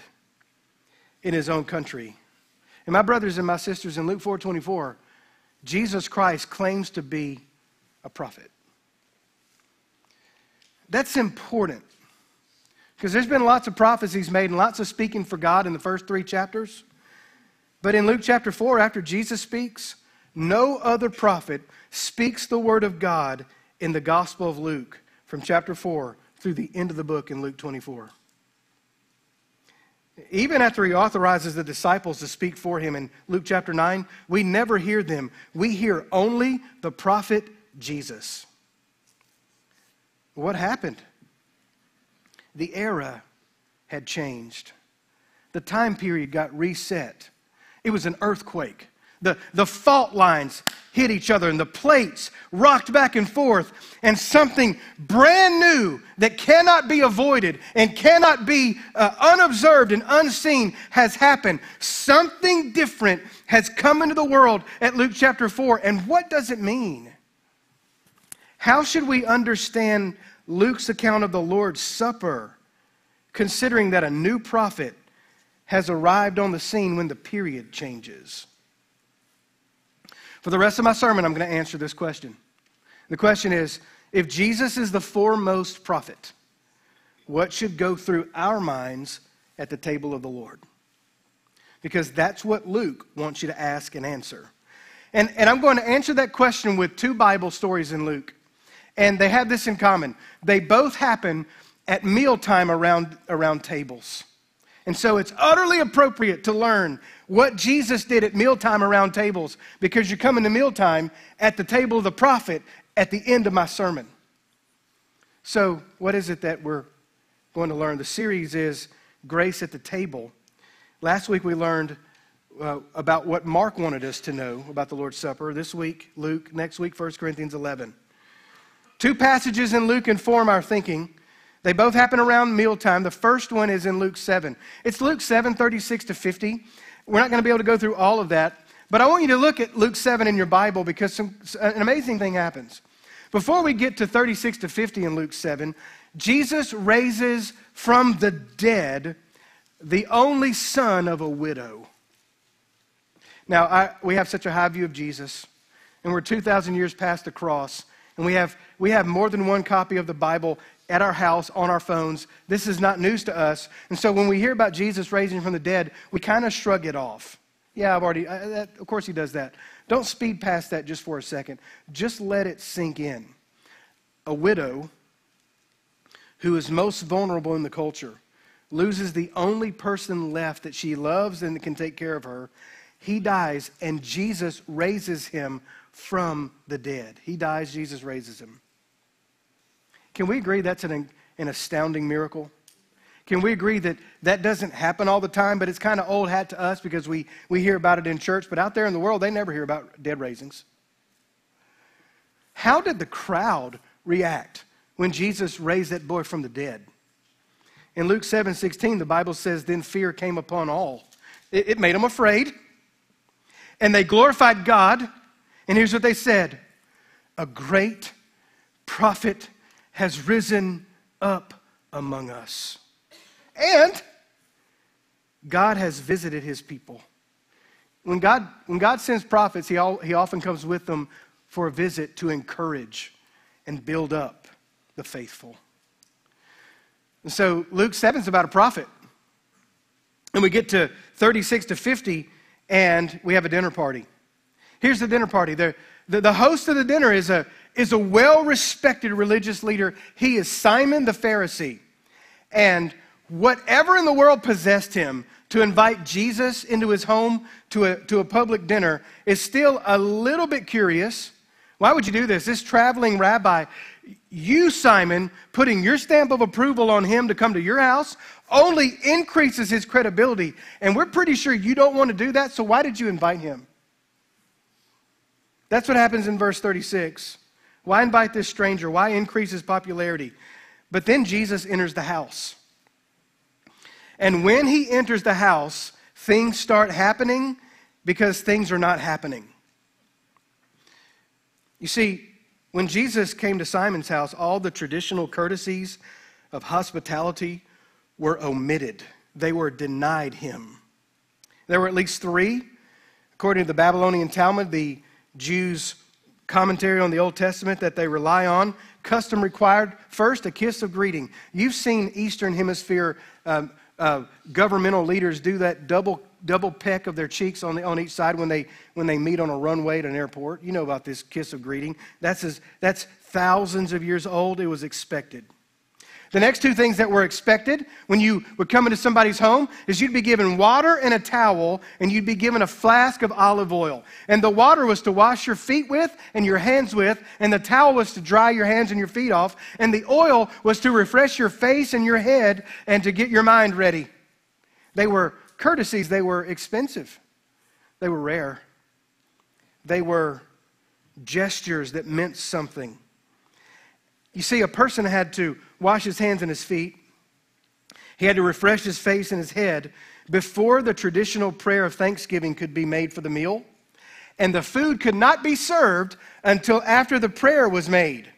in his own country. And my brothers and my sisters, in Luke 4:24, Jesus Christ claims to be a prophet. That's important. Because there's been lots of prophecies made and lots of speaking for God in the first three chapters. But in Luke chapter 4, after Jesus speaks, no other prophet speaks the word of God in the Gospel of Luke from chapter 4 through the end of the book in Luke 24. Even after he authorizes the disciples to speak for him in Luke chapter 9, we never hear them. We hear only the prophet Jesus. What happened? The era had changed. The time period got reset. It was an earthquake. The, the fault lines hit each other and the plates rocked back and forth, and something brand new that cannot be avoided and cannot be uh, unobserved and unseen has happened. Something different has come into the world at Luke chapter 4. And what does it mean? How should we understand Luke's account of the Lord's Supper, considering that a new prophet has arrived on the scene when the period changes? For the rest of my sermon, I'm going to answer this question. The question is if Jesus is the foremost prophet, what should go through our minds at the table of the Lord? Because that's what Luke wants you to ask and answer. And, and I'm going to answer that question with two Bible stories in Luke. And they have this in common. They both happen at mealtime around, around tables. And so it's utterly appropriate to learn what Jesus did at mealtime around tables because you're coming to mealtime at the table of the prophet at the end of my sermon. So, what is it that we're going to learn? The series is Grace at the Table. Last week we learned uh, about what Mark wanted us to know about the Lord's Supper. This week, Luke. Next week, 1 Corinthians 11. Two passages in Luke inform our thinking. They both happen around mealtime. The first one is in Luke 7. It's Luke 7, 36 to 50. We're not going to be able to go through all of that, but I want you to look at Luke 7 in your Bible because some, uh, an amazing thing happens. Before we get to 36 to 50 in Luke 7, Jesus raises from the dead the only son of a widow. Now, I, we have such a high view of Jesus, and we're 2,000 years past the cross, and we have, we have more than one copy of the Bible at our house on our phones. This is not news to us. And so when we hear about Jesus raising from the dead, we kind of shrug it off. Yeah, I've already, I, that, of course he does that. Don't speed past that just for a second. Just let it sink in. A widow who is most vulnerable in the culture loses the only person left that she loves and can take care of her. He dies, and Jesus raises him from the dead. He dies, Jesus raises him. Can we agree that's an, an astounding miracle? Can we agree that that doesn't happen all the time, but it's kind of old hat to us because we, we hear about it in church, but out there in the world, they never hear about dead raisings. How did the crowd react when Jesus raised that boy from the dead? In Luke 7 16, the Bible says, Then fear came upon all. It, it made them afraid. And they glorified God. And here's what they said A great prophet has risen up among us. And God has visited his people. When God, when God sends prophets, he, all, he often comes with them for a visit to encourage and build up the faithful. And so Luke 7 is about a prophet. And we get to 36 to 50, and we have a dinner party. Here's the dinner party. The, the, the host of the dinner is a, is a well respected religious leader. He is Simon the Pharisee. And whatever in the world possessed him to invite Jesus into his home to a, to a public dinner is still a little bit curious. Why would you do this? This traveling rabbi, you, Simon, putting your stamp of approval on him to come to your house only increases his credibility. And we're pretty sure you don't want to do that, so why did you invite him? That's what happens in verse 36. Why invite this stranger? Why increase his popularity? But then Jesus enters the house. And when he enters the house, things start happening because things are not happening. You see, when Jesus came to Simon's house, all the traditional courtesies of hospitality were omitted, they were denied him. There were at least three. According to the Babylonian Talmud, the Jews' commentary on the Old Testament that they rely on, custom required first a kiss of greeting. You've seen Eastern Hemisphere um, uh, governmental leaders do that double double peck of their cheeks on, the, on each side when they when they meet on a runway at an airport. You know about this kiss of greeting. That's as, that's thousands of years old. It was expected. The next two things that were expected when you would come into somebody's home is you'd be given water and a towel, and you'd be given a flask of olive oil. And the water was to wash your feet with and your hands with, and the towel was to dry your hands and your feet off, and the oil was to refresh your face and your head and to get your mind ready. They were courtesies, they were expensive, they were rare, they were gestures that meant something. You see, a person had to wash his hands and his feet. He had to refresh his face and his head before the traditional prayer of thanksgiving could be made for the meal. And the food could not be served until after the prayer was made.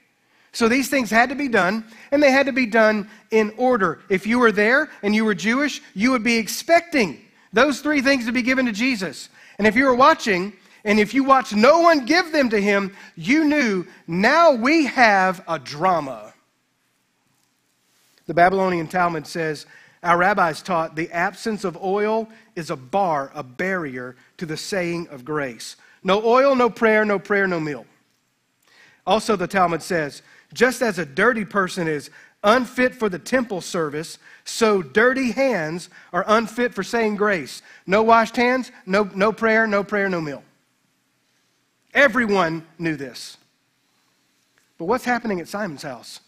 So these things had to be done, and they had to be done in order. If you were there and you were Jewish, you would be expecting those three things to be given to Jesus. And if you were watching, and if you watched no one give them to him, you knew now we have a drama. The Babylonian Talmud says, Our rabbis taught the absence of oil is a bar, a barrier to the saying of grace. No oil, no prayer, no prayer, no meal. Also, the Talmud says, just as a dirty person is unfit for the temple service, so dirty hands are unfit for saying grace. No washed hands, no, no prayer, no prayer, no meal. Everyone knew this. But what's happening at Simon's house?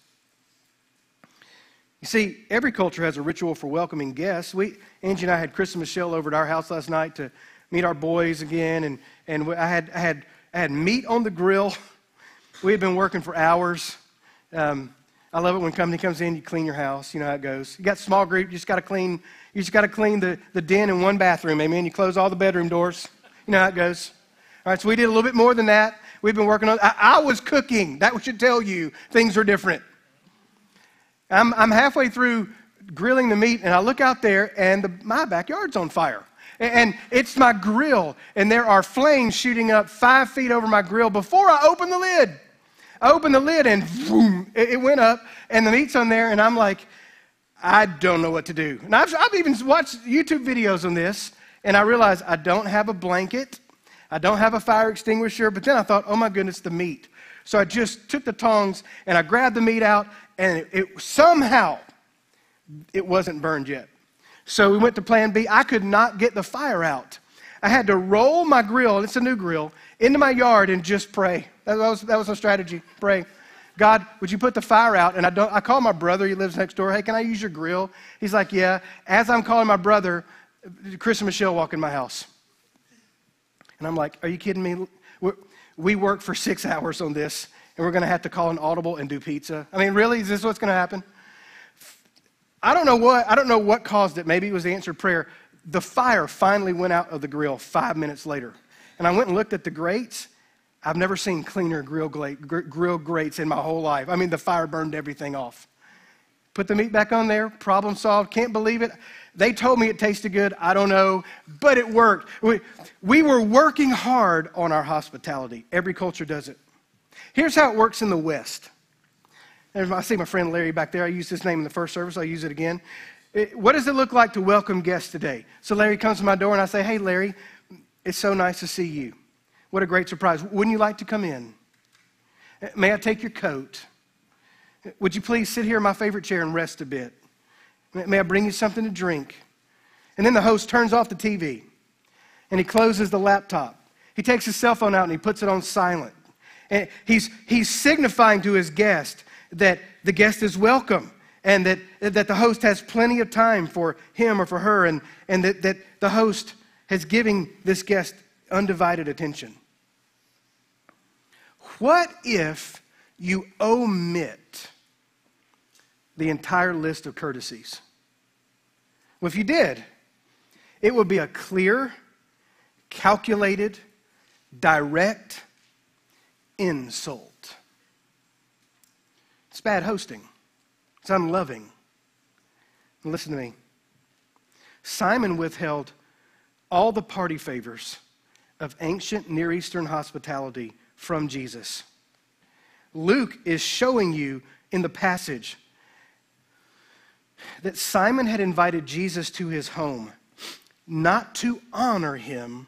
You see, every culture has a ritual for welcoming guests. We, Angie and I had Chris and Michelle over at our house last night to meet our boys again, and, and I, had, I, had, I had meat on the grill. We had been working for hours. Um, I love it when company comes in, you clean your house. You know how it goes. You got small group, you just got to clean. You just got to clean the, the den and one bathroom. Amen. You close all the bedroom doors. You know how it goes. All right, so we did a little bit more than that. We've been working on. I, I was cooking. That should tell you things are different. I'm, I'm halfway through grilling the meat, and I look out there, and the, my backyard's on fire. And, it's my grill, and there are flames shooting up five feet over my grill before I open the lid. I open the lid, and boom, it, it went up, and the meat's on there, and I'm like, I don't know what to do. And I've, I've even watched YouTube videos on this, and I realized I don't have a blanket, I don't have a fire extinguisher, but then I thought, oh my goodness, the meat. So I just took the tongs and I grabbed the meat out, and it, it, somehow it wasn't burned yet. So we went to plan B. I could not get the fire out. I had to roll my grill, it's a new grill, into my yard and just pray. That was, that was a strategy. Pray. God, would you put the fire out? And I, don't, I call my brother, he lives next door. Hey, can I use your grill? He's like, yeah. As I'm calling my brother, Chris and Michelle walk in my house. And I'm like, are you kidding me? We work for six hours on this, and we're going to have to call an audible and do pizza. I mean, really? Is this what's going to happen? I don't know what, I don't know what caused it. Maybe it was the answered prayer. The fire finally went out of the grill five minutes later. And I went and looked at the grates. I've never seen cleaner grill, grill grates in my whole life. I mean, the fire burned everything off. Put the meat back on there, problem solved. Can't believe it. They told me it tasted good. I don't know, but it worked. We, we were working hard on our hospitality. Every culture does it. Here's how it works in the West. I see my friend Larry back there. I used his name in the first service. I'll use it again. It- what does it look like to welcome guests today? So Larry comes to my door and I say, Hey, Larry, it's so nice to see you. What a great surprise. Wouldn't you like to come in? May I take your coat? Would you please sit here in my favorite chair and rest a bit? May I bring you something to drink? And then the host turns off the TV and he closes the laptop. He takes his cell phone out and he puts it on silent. And he's, he's signifying to his guest that the guest is welcome and that, that the host has plenty of time for him or for her and, and that, that the host has given this guest undivided attention. What if you omit the entire list of courtesies? Well, if you did, it would be a clear, calculated, direct insult. It's bad hosting, it's unloving. Listen to me Simon withheld all the party favors of ancient Near Eastern hospitality from Jesus. Luke is showing you in the passage that Simon had invited Jesus to his home, not to honor him,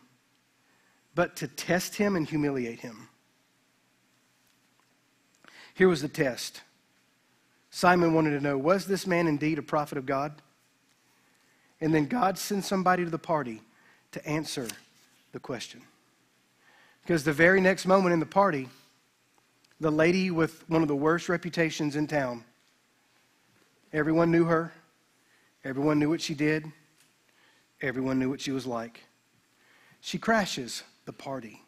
but to test him and humiliate him. Here was the test. Simon wanted to know was this man indeed a prophet of God? And then God sends somebody to the party to answer the question. Because the very next moment in the party, the lady with one of the worst reputations in town, everyone knew her, everyone knew what she did, everyone knew what she was like. She crashes the party.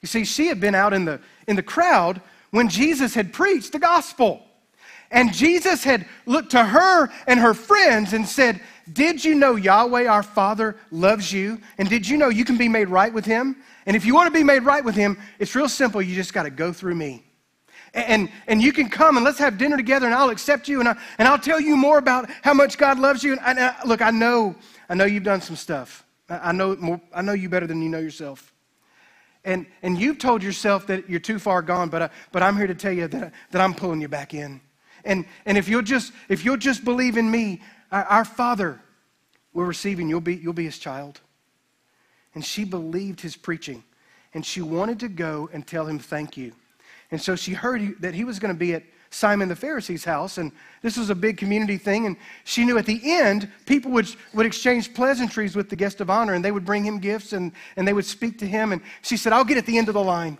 You see, she had been out in the, in the crowd when Jesus had preached the gospel. And Jesus had looked to her and her friends and said, Did you know Yahweh our Father loves you? And did you know you can be made right with Him? And if you want to be made right with Him, it's real simple. You just got to go through me. And, and you can come and let's have dinner together and I'll accept you and, I, and I'll tell you more about how much God loves you. And, and I, look, I know, I know you've done some stuff. I, know more, I know you better than you know yourself. And, and you've told yourself that you're too far gone, but, I, but I'm here to tell you that, that I'm pulling you back in. And, and if, you'll just, if you'll just believe in me, our, our Father will receive you, and you'll be, you'll be his child. And she believed his preaching, and she wanted to go and tell him thank you. And so she heard he- that he was going to be at Simon the Pharisee's house, and this was a big community thing. And she knew at the end, people would, would exchange pleasantries with the guest of honor, and they would bring him gifts and, and they would speak to him. And she said, I'll get at the end of the line.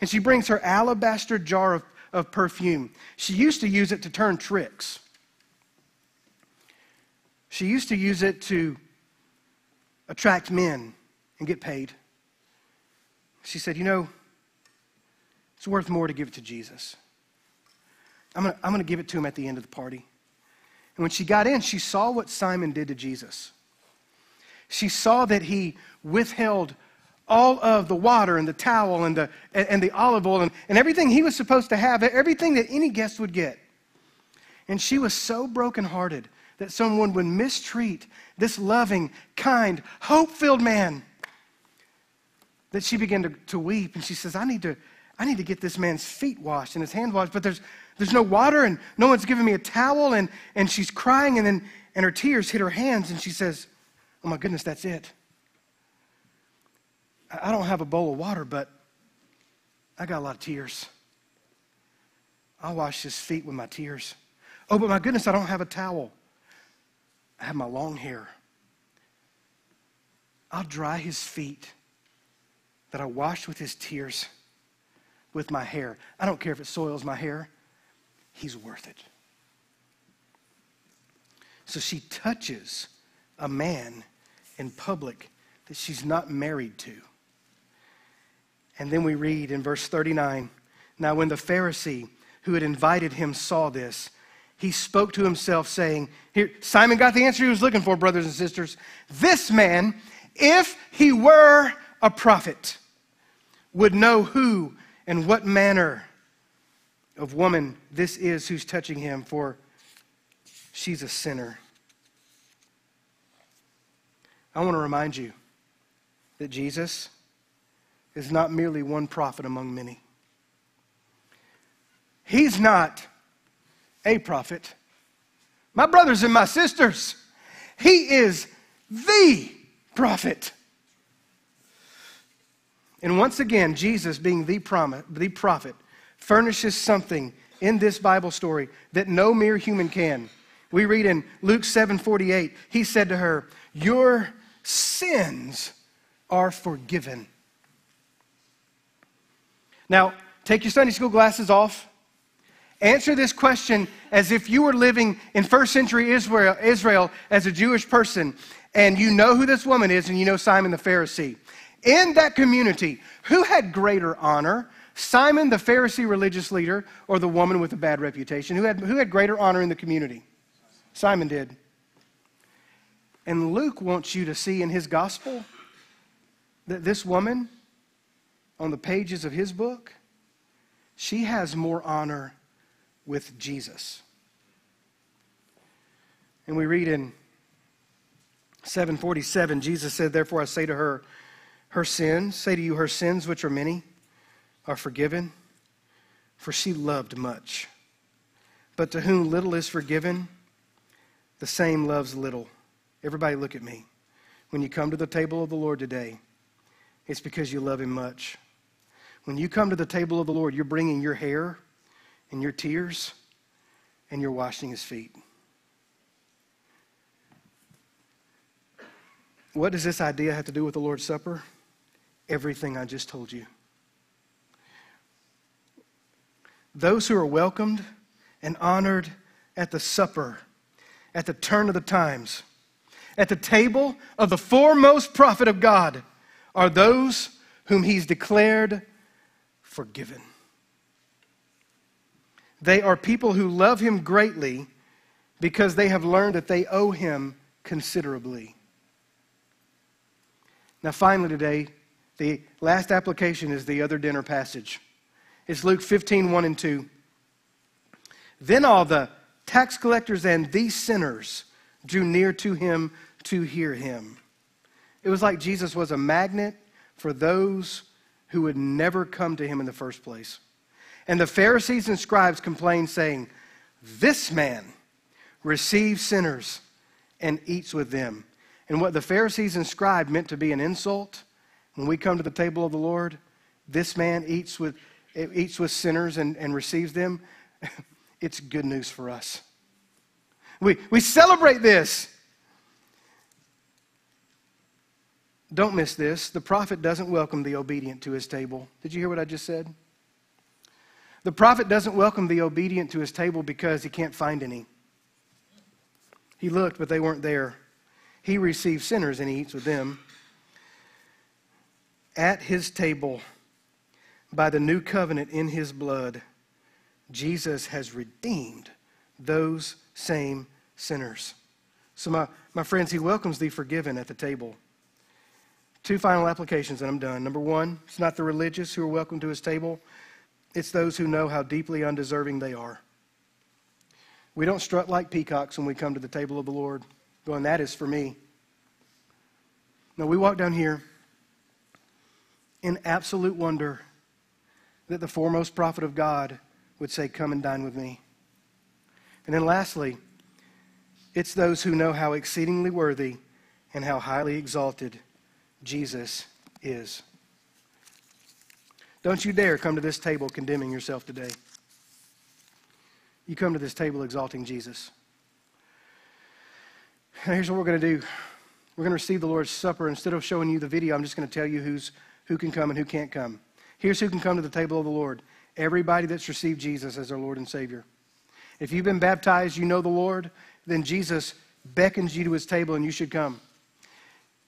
And she brings her alabaster jar of, of perfume. She used to use it to turn tricks. She used to use it to attract men and get paid. She said, You know, it's worth more to give it to Jesus. I'm going to I'm going to give it to him at the end of the party. And when she got in, she saw what Simon did to Jesus. She saw that he withheld all of the water and the towel and the, and, the olive oil and, and everything he was supposed to have, everything that any guest would get. And she was so brokenhearted that someone would mistreat this loving, kind, hope filled man that she began to, to weep. And she says, I need to, I need to get this man's feet washed and his hand washed, but there's, there's no water and no one's giving me a towel. And, and she's crying and then and her tears hit her hands and she says, Oh my goodness, that's it. I don't have a bowl of water, but I got a lot of tears. I'll wash his feet with my tears. Oh, but my goodness, I don't have a towel. I have my long hair. I'll dry his feet that I washed with his tears with my hair. I don't care if it soils my hair, he's worth it. So she touches a man in public that she's not married to. And then we read in verse 39 Now, when the Pharisee who had invited him saw this, he spoke to himself, saying, Here, Simon got the answer he was looking for, brothers and sisters. This man, if he were a prophet, would know who and what manner of woman this is who's touching him, for she's a sinner. I want to remind you that Jesus is not merely one prophet among many. He's not a prophet. My brothers and my sisters, he is the prophet. And once again, Jesus, being the, prophet, furnishes something in this Bible story that no mere human can. We read in Luke 7:48, he said to her, "Your sins are forgiven." Now, take your Sunday school glasses off. Answer this question as if you were living in first century Israel, Israel as a Jewish person and you know who this woman is and you know Simon the Pharisee. In that community, who had greater honor? Simon, the Pharisee religious leader, or the woman with a bad reputation? Who had, who had greater honor in the community? Simon did. And Luke wants you to see in his gospel that this woman, on the pages of his book, she has more honor with Jesus. And we read in 747, Jesus said, Therefore I say to her, her sins, say to you, her sins, which are many, are forgiven, for she loved much. But to whom little is forgiven, the same loves little. Everybody, look at me. When you come to the table of the Lord today, it's because you love Him much. When you come to the table of the Lord, you're bringing your hair and your tears, and you're washing His feet. What does this idea have to do with the Lord's Supper? Everything I just told you. Those who are welcomed and honored at the supper, at the turn of the times, at the table of the foremost prophet of God, are those whom he's declared forgiven. They are people who love him greatly because they have learned that they owe him considerably. Now, finally, today, the last application is the other dinner passage. It's Luke 15, 1 and 2. Then all the tax collectors and these sinners drew near to him to hear him. It was like Jesus was a magnet for those who would never come to him in the first place. And the Pharisees and scribes complained, saying, This man receives sinners and eats with them. And what the Pharisees and scribes meant to be an insult, when we come to the table of the Lord, this man eats with, eats with sinners and, and receives them, it's good news for us. We, we celebrate this. Don't miss this. The prophet doesn't welcome the obedient to his table. Did you hear what I just said? The prophet doesn't welcome the obedient to his table because he can't find any. He looked, but they weren't there. He receives sinners and he eats with them. At his table, by the new covenant in his blood, Jesus has redeemed those same sinners. So, my, my friends, he welcomes the forgiven at the table. Two final applications, and I'm done. Number one, it's not the religious who are welcome to his table, it's those who know how deeply undeserving they are. We don't strut like peacocks when we come to the table of the Lord, going, That is for me. No, we walk down here in absolute wonder that the foremost prophet of God would say, Come and dine with me. And then lastly, it's those who know how exceedingly worthy and how highly exalted Jesus is. Don't you dare come to this table condemning yourself today. You come to this table exalting Jesus. And here's what we're going to do we're going to receive the Lord's Supper. Instead of showing you the video, I'm just going to tell you who's, who can come and who can't come. Here's who can come to the table of the Lord everybody that's received Jesus as their Lord and Savior. If you've been baptized, you know the Lord, then Jesus beckons you to his table and you should come.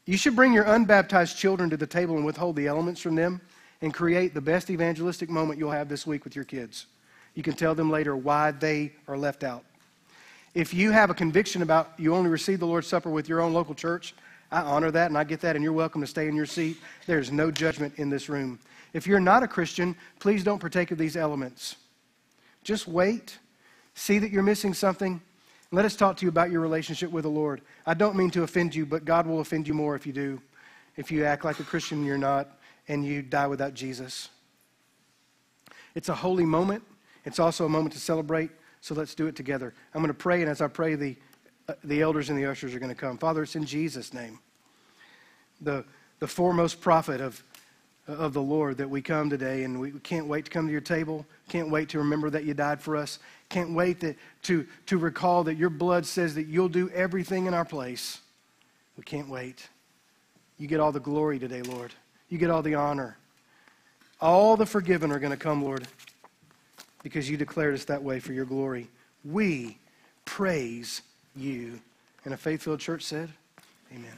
You should bring your unbaptized children to the table and withhold the elements from them and create the best evangelistic moment you'll have this week with your kids. You can tell them later why they are left out. If you have a conviction about you only receive the Lord's Supper with your own local church, I honor that and I get that, and you're welcome to stay in your seat. There's no judgment in this room. If you're not a Christian, please don't partake of these elements. Just wait, see that you're missing something, Let us talk to you about your relationship with the Lord. I don't mean to offend you, but God will offend you more if you do. If you act like a Christian you're not and you die without Jesus. It's a holy moment. It's also a moment to celebrate. So let's do it together. I'm going to pray, and as I pray, the, uh, the elders and the ushers are going to come. Father, it's in Jesus' name. The, the foremost prophet of, of the Lord that we come today, and we can't wait to come to your table. Can't wait to remember that you died for us. Can't wait to, to, to recall that your blood says that you'll do everything in our place. We can't wait. You get all the glory today, Lord. You get all the honor. All the forgiven are going to come, Lord, because you declared us that way for your glory. We praise you. And a faith filled church said, Amen.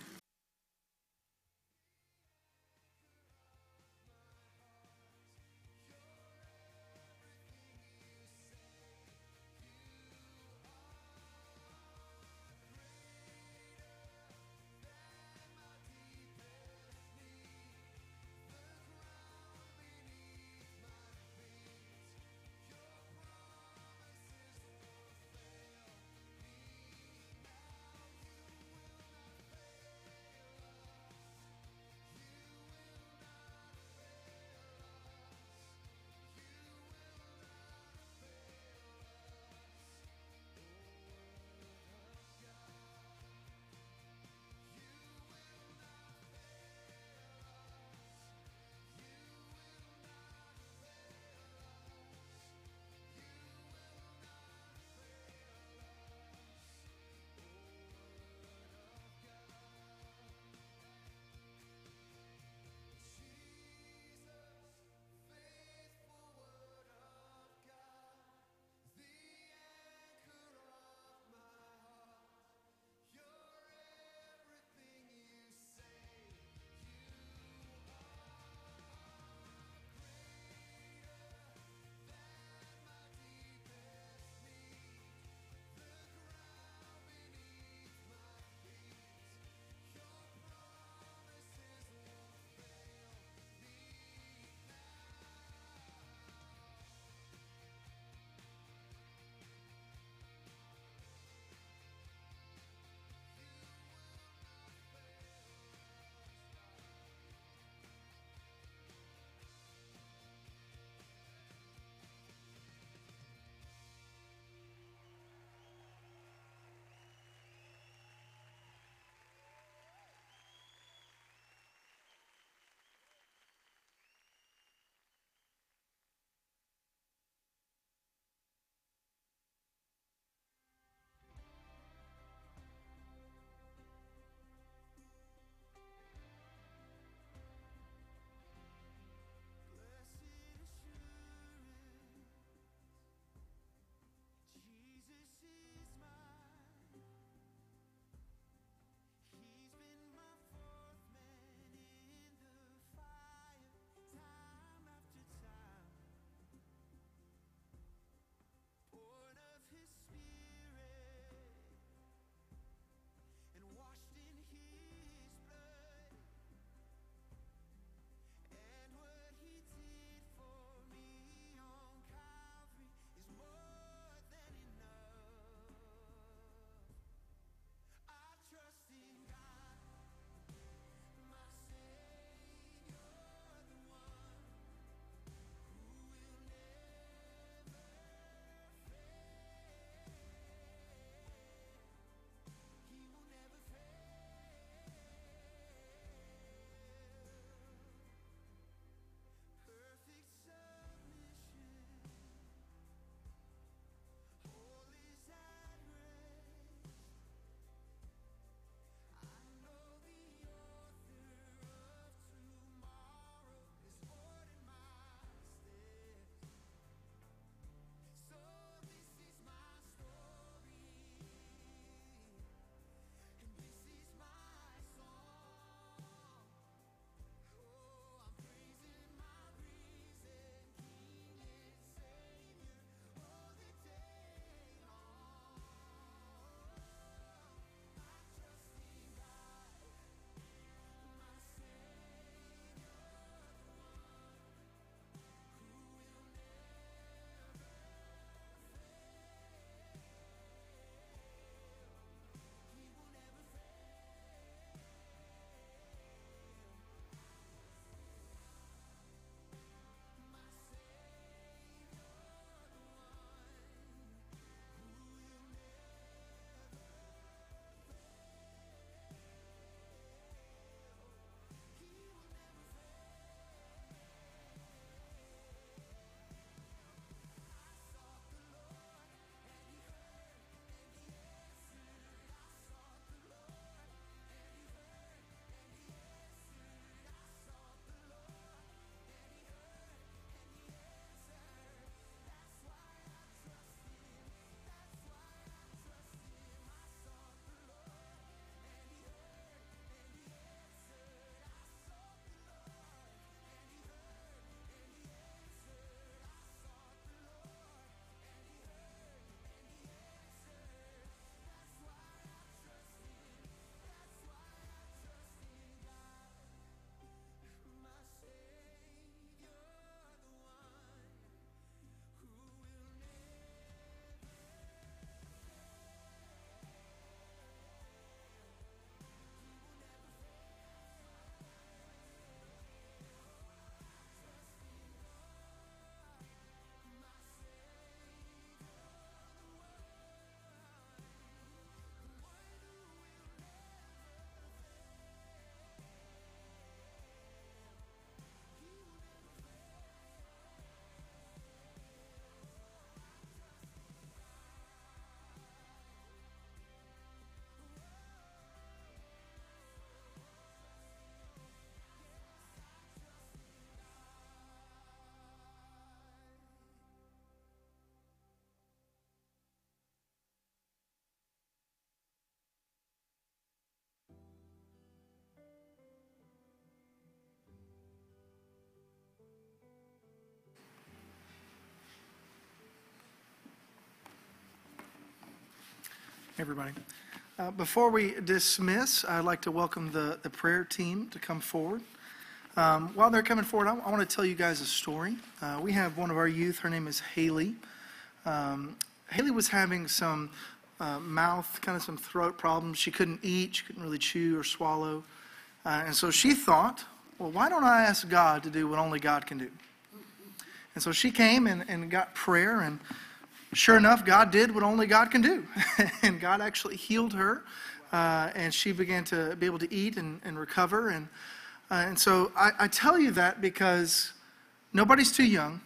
Everybody. Uh, before we dismiss, I'd like to welcome the, the prayer team to come forward. Um, while they're coming forward, I, I want to tell you guys a story. Uh, we have one of our youth, her name is Haley. Um, Haley was having some uh, mouth, kind of some throat problems. She couldn't eat, she couldn't really chew or swallow. Uh, and so she thought, well, why don't I ask God to do what only God can do? And so she came and, and got prayer, and sure enough, God did what only God can do. and God actually healed her, uh, and she began to be able to eat and, and recover. And, uh, and so I, I tell you that because nobody's too young,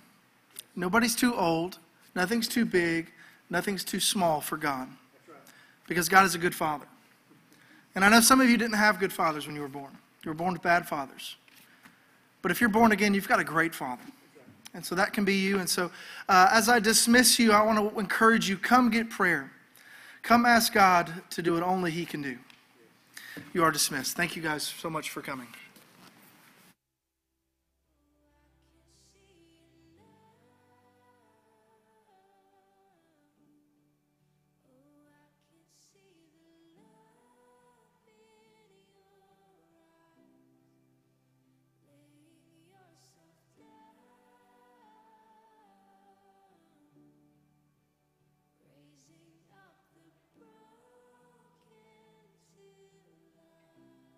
nobody's too old, nothing's too big, nothing's too small for God. Because God is a good father. And I know some of you didn't have good fathers when you were born, you were born with bad fathers. But if you're born again, you've got a great father. And so that can be you. And so uh, as I dismiss you, I want to encourage you come get prayer. Come ask God to do what only He can do. You are dismissed. Thank you guys so much for coming.